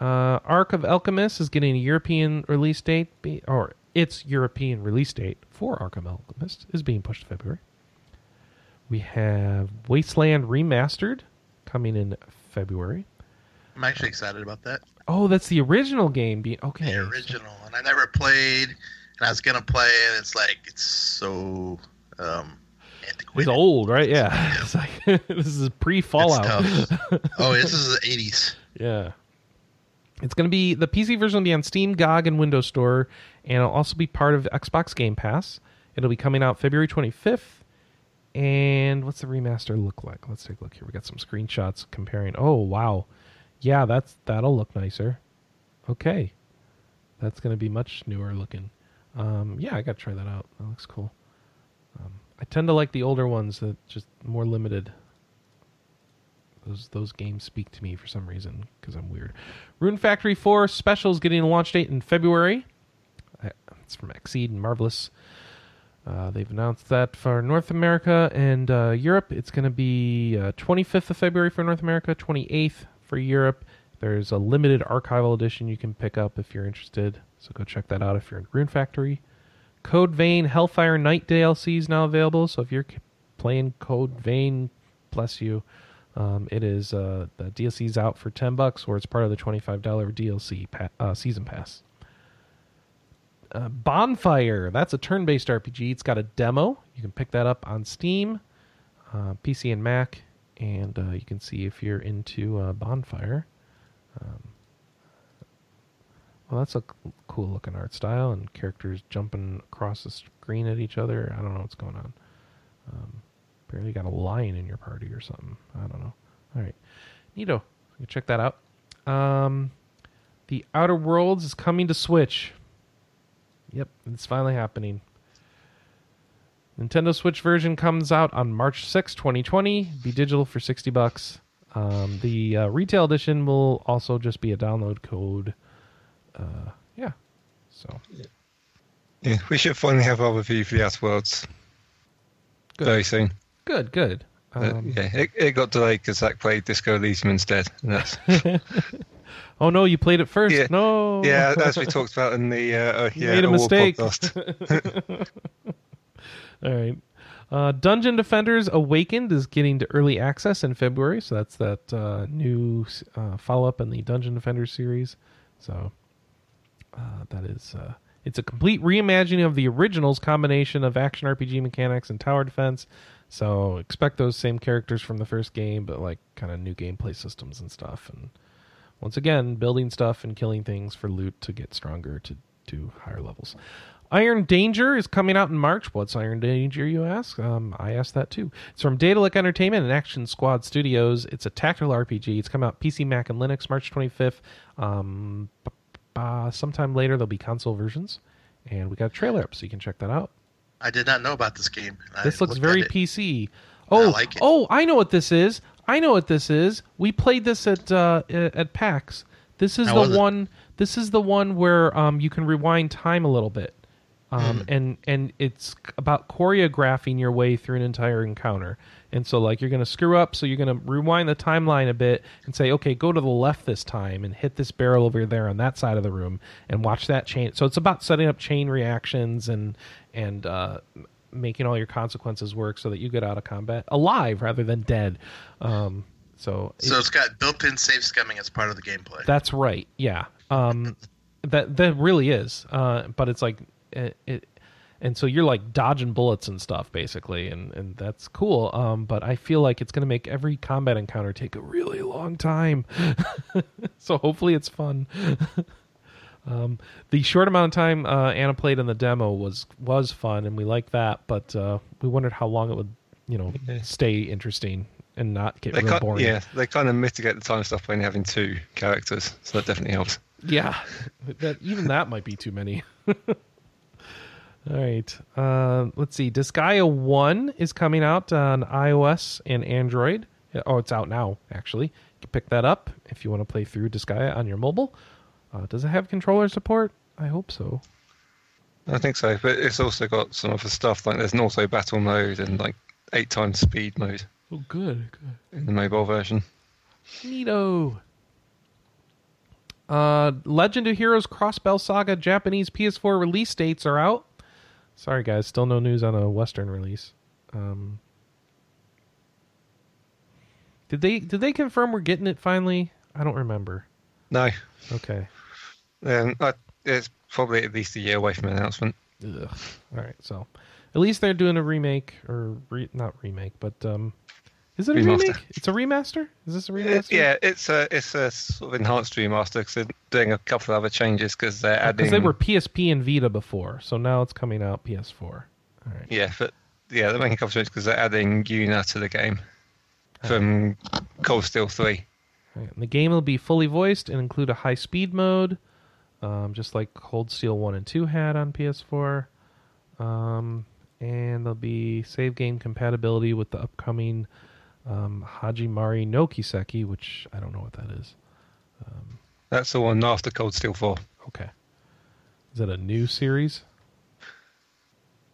Uh, Arc of Alchemist is getting a European release date, be, or its European release date for Arc of Alchemist is being pushed to February. We have Wasteland Remastered coming in February. I'm actually excited about that. Oh, that's the original game. Be okay. The original, and I never played, and I was gonna play, and it's like it's so um. It's old, right? Yeah. It's like this is pre Fallout. oh, this is the '80s. Yeah. It's going to be the PC version will be on Steam, GOG, and Windows Store, and it'll also be part of Xbox Game Pass. It'll be coming out February 25th. And what's the remaster look like? Let's take a look here. We got some screenshots comparing. Oh wow, yeah, that's that'll look nicer. Okay, that's going to be much newer looking. Um, yeah, I got to try that out. That looks cool. Um, I tend to like the older ones that just more limited. Those those games speak to me for some reason because I'm weird. Rune Factory 4 Special is getting a launch date in February. It's from Xseed and Marvelous. Uh, they've announced that for North America and uh, Europe. It's going to be uh, 25th of February for North America, 28th for Europe. There's a limited archival edition you can pick up if you're interested. So go check that out if you're in Rune Factory. Code Vein Hellfire Night DLC is now available. So if you're playing Code Vein, bless you. Um, it is uh, the DLC is out for ten bucks, or it's part of the twenty-five dollar DLC pa- uh, season pass. Uh, Bonfire, that's a turn-based RPG. It's got a demo. You can pick that up on Steam, uh, PC, and Mac and uh, you can see if you're into uh, Bonfire. Well, that's a cool looking art style, and characters jumping across the screen at each other. I don't know what's going on. Um, apparently, you got a lion in your party or something. I don't know. All right, Neato, you check that out. Um, the Outer Worlds is coming to Switch. Yep, it's finally happening. Nintendo Switch version comes out on March 6, 2020. Be digital for 60 bucks. Um, the uh, retail edition will also just be a download code. Uh, yeah. So. Yeah, we should finally have our review for the Outer Worlds good. very soon. Good, good. Um, uh, yeah, it, it got delayed because Zach played Disco Elysium instead. that's oh no, you played it first. Yeah, no. Yeah, as we talked about in the uh, uh yeah, made a mistake. All right. Uh, Dungeon Defenders Awakened is getting to early access in February, so that's that uh, new uh, follow up in the Dungeon Defenders series. So uh, that is uh, it's a complete reimagining of the original's combination of action RPG mechanics and tower defense. So expect those same characters from the first game, but like kind of new gameplay systems and stuff. And once again, building stuff and killing things for loot to get stronger to do higher levels. Iron Danger is coming out in March. What's Iron Danger, you ask? Um, I asked that too. It's from Daedalic Entertainment and Action Squad Studios. It's a tactical RPG. It's come out PC, Mac, and Linux March 25th. Um, sometime later, there'll be console versions. And we got a trailer up, so you can check that out. I did not know about this game. This looks very PC. Oh, I like oh, I know what this is. I know what this is. We played this at uh, at PAX. This is How the one. This is the one where um, you can rewind time a little bit um, mm. and and it's about choreographing your way through an entire encounter. And so, like, you're going to screw up, so you're going to rewind the timeline a bit and say, okay, go to the left this time and hit this barrel over there on that side of the room and watch that chain. So it's about setting up chain reactions and and uh, making all your consequences work so that you get out of combat alive rather than dead. Um, so so it's got built-in save scumming as part of the gameplay. That's right. Yeah. Um, that that really is. Uh, but it's like it, it, and so you're like dodging bullets and stuff basically and and that's cool um, but i feel like it's going to make every combat encounter take a really long time. So hopefully it's fun. Um, the short amount of time uh, anna played in the demo was was fun and we liked that but uh, we wondered how long it would you know stay interesting and not get really boring. yeah they kind of mitigate the time stuff by having two characters so that definitely helps. Yeah. That even that might be too many All right. Uh, let's see. Disgaea 1 is coming out on iOS and Android. Oh, it's out now, actually. You can pick that up if you want to play through Disgaea on your mobile. Uh, does it have controller support? I hope so. I think so, but it's also got some other stuff like there's an auto battle mode and like eight times speed mode Oh, good. Good. in the mobile version. Neato. Uh, Legend of Heroes Crossbell Saga Japanese PS4 release dates are out. Sorry, guys, still no news on a Western release. Um, did they did they confirm we're getting it finally? I don't remember. No, Okay. um, I, it's probably at least a year away from an announcement. Ugh. All right, so at least they're doing a remake or re- not remake, but um, is it a Remaster. remake? It's a remaster. Is this a It, remaster? yeah, it's a it's a sort of enhanced remaster because they're doing a couple of other changes because they're adding. because they were PSP and Vita before, so now it's coming out PS4. All right. Yeah, but yeah, they're making a couple of changes because they're adding Yuna to the game from Cold Steel Three. Right, and The game will be fully voiced and include a high speed mode, um, just like Cold Steel 1 and 2 had on PS4. Um, and there'll be save game compatibility with the upcoming um, Hajimari no Kiseki, which I don't know what that is. That's the one after Cold Steel Four. Okay. Is that a new series?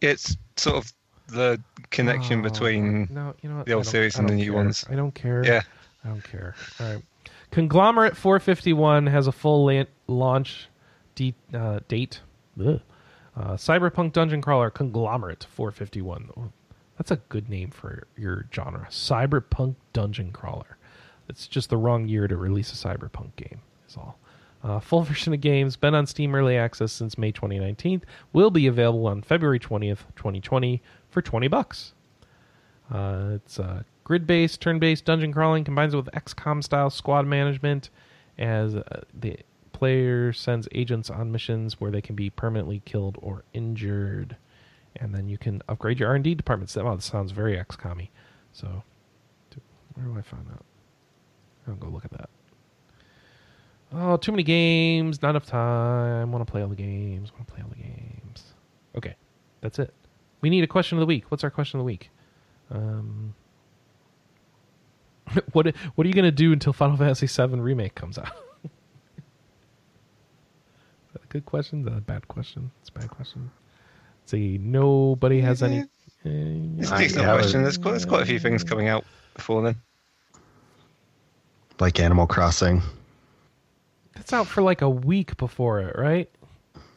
It's sort of the connection Oh, between no, you know what? the old series and the new care. ones. I don't care. yeah. I don't care. All right. Conglomerate 451 has a full la- launch de- uh, date. Uh, Cyberpunk Dungeon Crawler Conglomerate 451. That's a good name for your genre. Cyberpunk Dungeon Crawler. It's just the wrong year to release a Cyberpunk game, is all. Uh, full version of games, been on Steam Early Access since May 2019, will be available on February 20th, 2020 for 20 bucks. Uh, it's uh, grid-based, turn-based dungeon crawling combines it with XCOM-style squad management, as uh, the player sends agents on missions where they can be permanently killed or injured, and then you can upgrade your R&D departments. Wow, this sounds very XCOM-y. So, where do I find that? I'll go look at that. Oh, too many games, not enough time. Want to play all the games. Want to play all the games. Okay, that's it. We need a question of the week. What's our question of the week? Um, what what are you gonna do until Final Fantasy VII remake comes out? Is that a good question? Is that a bad question? It's a bad question. See, nobody has any. Uh, It's a decent question. There's quite, there's quite a few things coming out before then. Like Animal Crossing. that's out for like a week before it, right?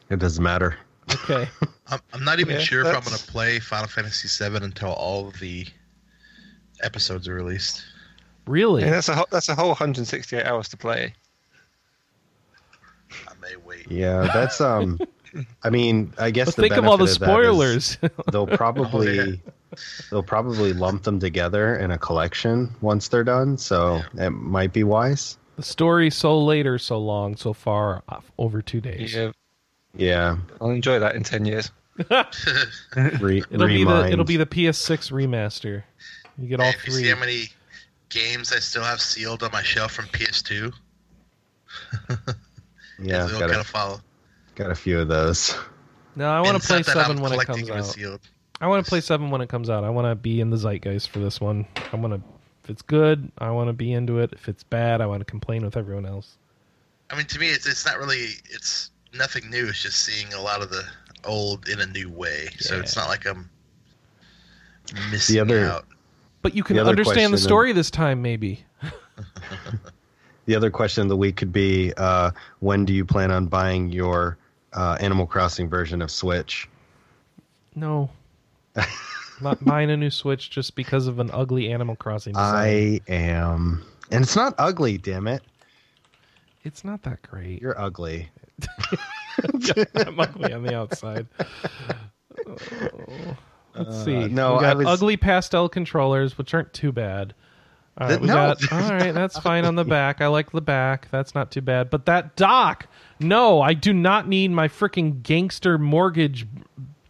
It doesn't matter. Okay. I'm, I'm not even Yeah, sure if I'm going to play Final Fantasy VII until all of the episodes are released. really? Yeah, that's a whole, that's a whole 168 hours to play. I may wait. Yeah, that's um. I mean, I guess But the think of all the benefit that is spoilers. they'll oh, probably Oh, yeah. they'll probably lump them together in a collection once they're done. So it might be wise. the story so later, so long, so far, off over two days. Yeah, Yeah, I'll enjoy that in 10 years. re- It'll be the remind. it'll be the PS6 remaster. You get all three. you see how many games I still have sealed on my shelf from PS2, yeah. it'll Got kind a, of follow. Got a few of those. No, I want to play it's not that seven when it comes out. sealed. I want to play seven when it comes out. I want to be in the zeitgeist for this one. I want to. If it's good, I want to be into it. If it's bad, I want to complain with everyone else. I mean, to me, it's it's not really it's nothing new. It's just seeing a lot of the old in a new way. So it's not like I'm missing other- out. But you can The understand the question- story this time, maybe. The other question of the week could be: uh, When do you plan on buying your uh, Animal Crossing version of Switch? No, not buying a new Switch just because of an ugly Animal Crossing design. I am, and it's not ugly. Damn it, It's not that great. you're ugly. I'm ugly on the outside. Oh. Let's Uh, see. no, we I got was- ugly pastel controllers, which aren't too bad. All right, Th- we no. got. All right, that's fine on the back. I like the back. That's not too bad. But that dock, no, I do not need my freaking gangster mortgage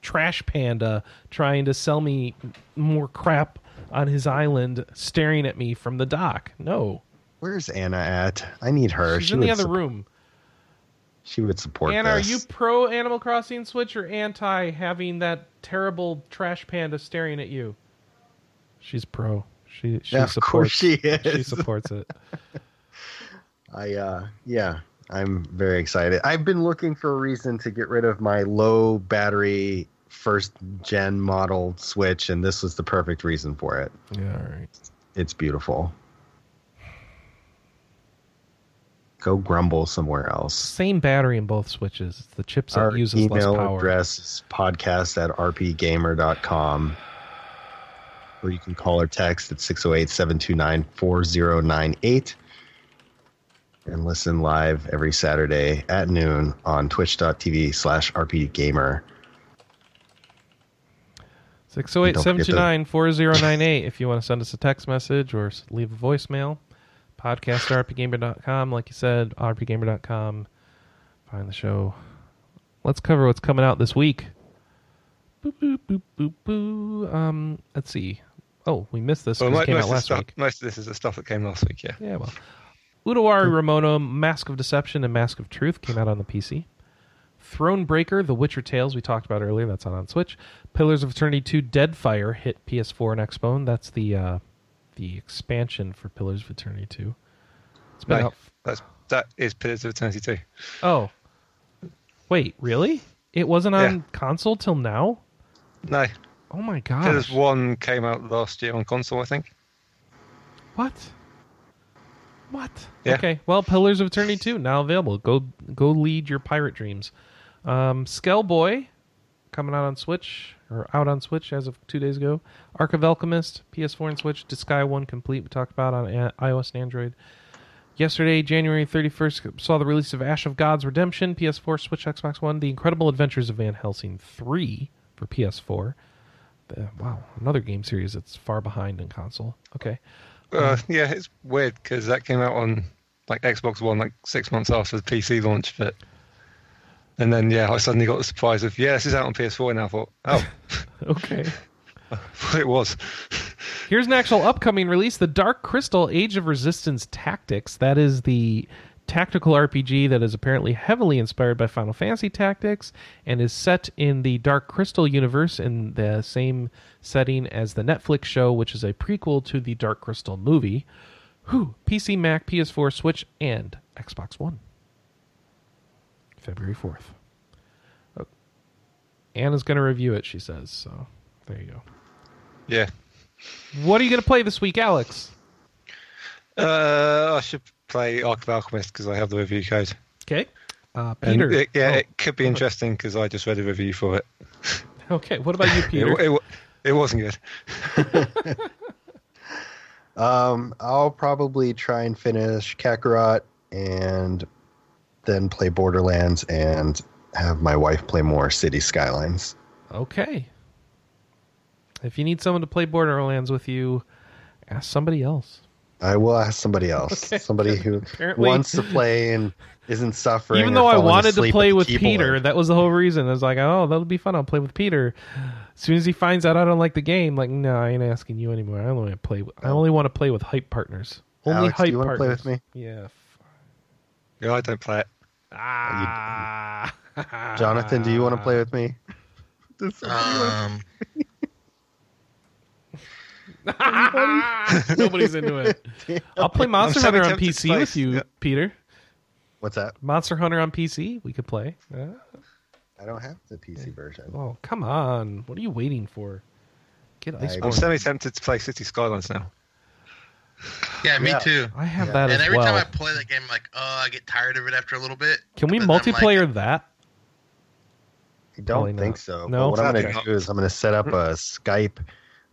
trash panda trying to sell me more crap on his island, staring at me from the dock. No, Where's Anna at? I need her. she's She in the other sup- room. she would support Anna, are you pro Animal Crossing Switch or anti having that terrible trash panda staring at you? She's pro. She she Yeah, of supports. course she is. She supports it. I uh yeah, I'm very excited. I've been looking for a reason to get rid of my low battery first gen model Switch and this was the perfect reason for it. Yeah, all right. It's beautiful. Go grumble somewhere else. Same battery in both switches. It's the chipset Our uses less email power. address is podcast at rpgamer.com. Or you can call or text at 608 729 4098 and listen live every Saturday at noon on twitch.tv slash rpgamer. 608 Don't forget to- 729 4098 if you want to send us a text message or leave a voicemail. Podcast at rpgamer.com. Like you said, rpgamer.com. Find the show. Let's cover what's coming out this week. Boop, boop, boop, boop, boo. Um, let's see. Oh, we missed this. Well, 'cause it mo- came most, out last stuff, week. most of this is the stuff that came last week. Yeah. Yeah, well. Utawarerumono, Mask of Deception and Mask of Truth came out on the PC. Thronebreaker, The Witcher Tales, we talked about earlier, that's out on Switch. Pillars of Eternity 2, Deadfire hit PS4 and Xbone. That's the uh, the expansion for Pillars of Eternity 2. It's been No, out. that's that is Pillars of Eternity 2. Oh. Wait, really? It wasn't on Yeah. console till now? No, Oh my god. Pillars 1 came out last year on console, I think. What? What? Yeah. Okay. Well, Pillars of Eternity 2 now available. Go go lead your pirate dreams. Um Skellboy coming out on Switch or out on Switch as of 2 days ago. Arc of Alchemist, PS4 and Switch, Disgaea 1 complete we talked about on a- iOS and Android. Yesterday, January 31st, saw the release of Ash of Gods Redemption, PS4, Switch, Xbox One, The Incredible Adventures of Van Helsing 3 for PS4. Uh, wow, another game series that's far behind in console. Okay. Uh, yeah, it's weird because that came out on like Xbox One like six months after the PC launch, but and then yeah, I suddenly got the surprise of yeah, this is out on PS4 now. I thought, oh, Okay. it was. Here's an actual upcoming release The Dark Crystal Age of Resistance Tactics. That is the tactical RPG that is apparently heavily inspired by Final Fantasy Tactics and is set in the Dark Crystal universe in the same setting as the Netflix show, which is a prequel to the Dark Crystal movie. Whew. PC, Mac, PS4, Switch, and Xbox One. February 4th. Oh. Anna's going to review it, she says. So there you go. Yeah. What are you going to play this week, Alex? Uh, I should play Arc of Alchemist because I have the review code. Okay. Uh, Peter. it- yeah, Oh, it could be interesting because I just read a review for it. okay. What about you, It, Peter? it, it wasn't good. Um, I'll probably try and finish Kakarot and then play Borderlands and have my wife play more City Skylines. okay. If you need someone to play Borderlands with you, ask somebody else. I will ask somebody else, Okay. somebody who Apparently- wants to play and isn't suffering. Even though I wanted to play with keyboard. Peter, that was the whole reason. I was like, oh, that'll be fun. I'll play with Peter. As soon as he finds out I don't like the game, like, no, I ain't asking you anymore. I only want to play. With, I only want to play with hype partners. Only Alex, do hype you wanna play with me? Yeah. f- Yeah, I don't play it. Ah. Jonathan, do you want to play with me? Um, Nobody's into it. I'll play Monster Hunter on PC play- with you, yeah. Peter. What's that? Monster Hunter on PC, we could play. Uh, I don't have the PC version. oh, come on. What are you waiting for? Get I- Iceborne. I'm semi tempted to play City Skylines now. yeah, me Yeah. too. I have Yeah. that And as every well. time I play that game, I'm like, oh, I get tired of it after a little bit. Can we But like- multiplayer that? I don't not. think so. No? But what I'm going to do is I'm going to set up a Skype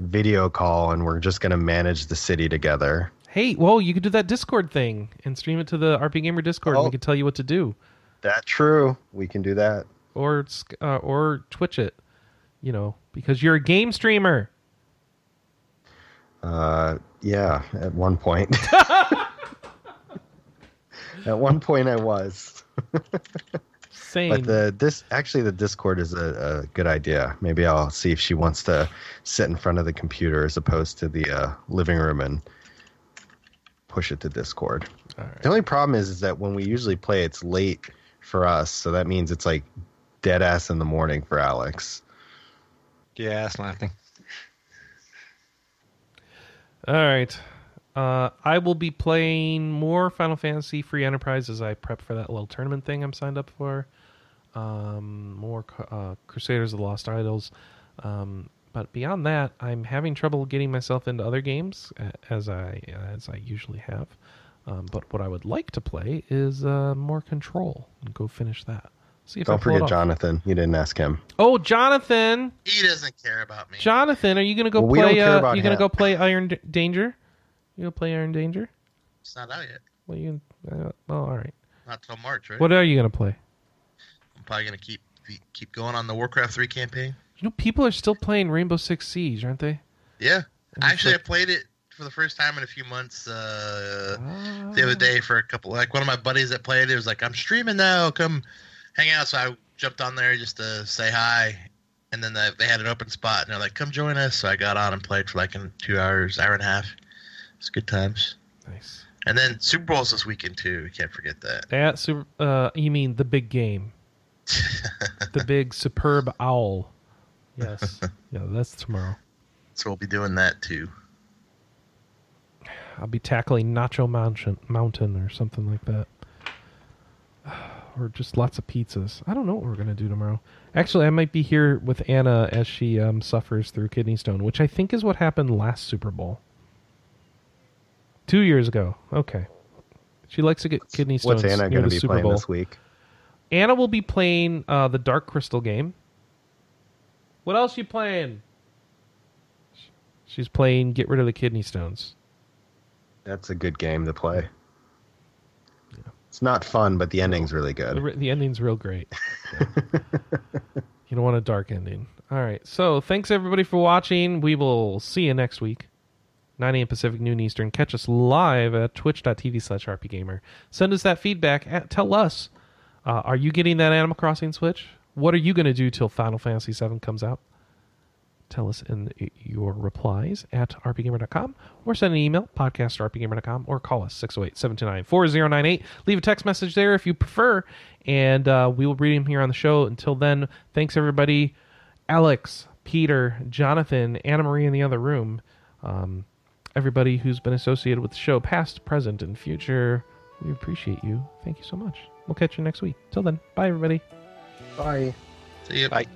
video call and we're just going to manage the city together. Hey, well, you could do that Discord thing and stream it to the RP Gamer Discord and Oh. we could tell you what to do. That true. We can do that. Or uh, or Twitch it. You know, because you're a game streamer. Uh, yeah, at one point. at one point I was. Same. But the this actually the Discord is a, a good idea. Maybe I'll see if she wants to sit in front of the computer as opposed to the uh, living room and push it to Discord. All right. The only problem is, is that when we usually play, it's late for us. So that means it's like dead ass in the morning for Alex. Yeah, that's my thing. All right. Uh, I will be playing more Final Fantasy Free Enterprise as I prep for that little tournament thing I'm signed up for. Um, more uh, Crusaders of the Lost Idols. Um, but beyond that, I'm having trouble getting myself into other games as I as I usually have. Um, but what I would like to play is uh, more Control and go finish that. See if Don't I forget. Jonathan. You didn't ask him. Oh, Jonathan! He doesn't care about me. Jonathan, are you gonna go Well, we don't play? care Uh, about you gonna go play Iron D- Danger? You gonna play Iron Danger? It's not out yet. Well, you. Uh, oh, all right. Not till March, right? What are you gonna play? Probably gonna keep keep going on the Warcraft 3 campaign. You know, people are still playing Rainbow Six Siege, aren't they? Yeah. And Actually, like- I played it for the first time in a few months uh, Ah. the other day for a couple. Like one of my buddies that played it was like, "I'm streaming now. Come hang out." So I jumped on there just to say hi, and then they, they had an open spot, and they're like, "Come join us." So I got on and played for like in two hours, hour and a half. It's good times. Nice. And then Super Bowl's this weekend too. We can't forget that. That super. Uh, you mean the big game? The big superb owl. Yes. yeah, that's tomorrow. So we'll be doing that too. I'll be tackling Nacho Mountain, Mountain or something like that. Or just lots of pizzas. I don't know what we're gonna do tomorrow. Actually, I might be here with Anna as she um, suffers through kidney stone, which I think is what happened last Super Bowl. Two years ago. Okay. She likes to get kidney stones What's Anna going to the be Super playing Bowl. this week? Anna will be playing uh, the Dark Crystal game. What else you playing? She's playing Get Rid of the Kidney Stones. That's a good game to play. It's not fun, but the ending's really good. re- the ending's real great. Yeah. you don't want a dark ending. All right. So thanks everybody for watching. We will see you next week. 9 a.m. Pacific, noon Eastern. Catch us live at twitch.tv slash rpgamer. Send us that feedback. At, tell us, uh, are you getting that Animal Crossing Switch? What are you going to do till Final Fantasy VII comes out? Tell us in your replies at rpgamer.com or send an email, podcast at rpgamer.com, or call us 608 729 4098. Leave a text message there if you prefer, and uh, we will read them here on the show. Until then, thanks everybody. Alex, Peter, Jonathan, Anna Marie in the other room, um, everybody who's been associated with the show, past, present, and future. We appreciate you. Thank you so much. We'll catch you next week. Till then, bye everybody. Bye. See you. Bye.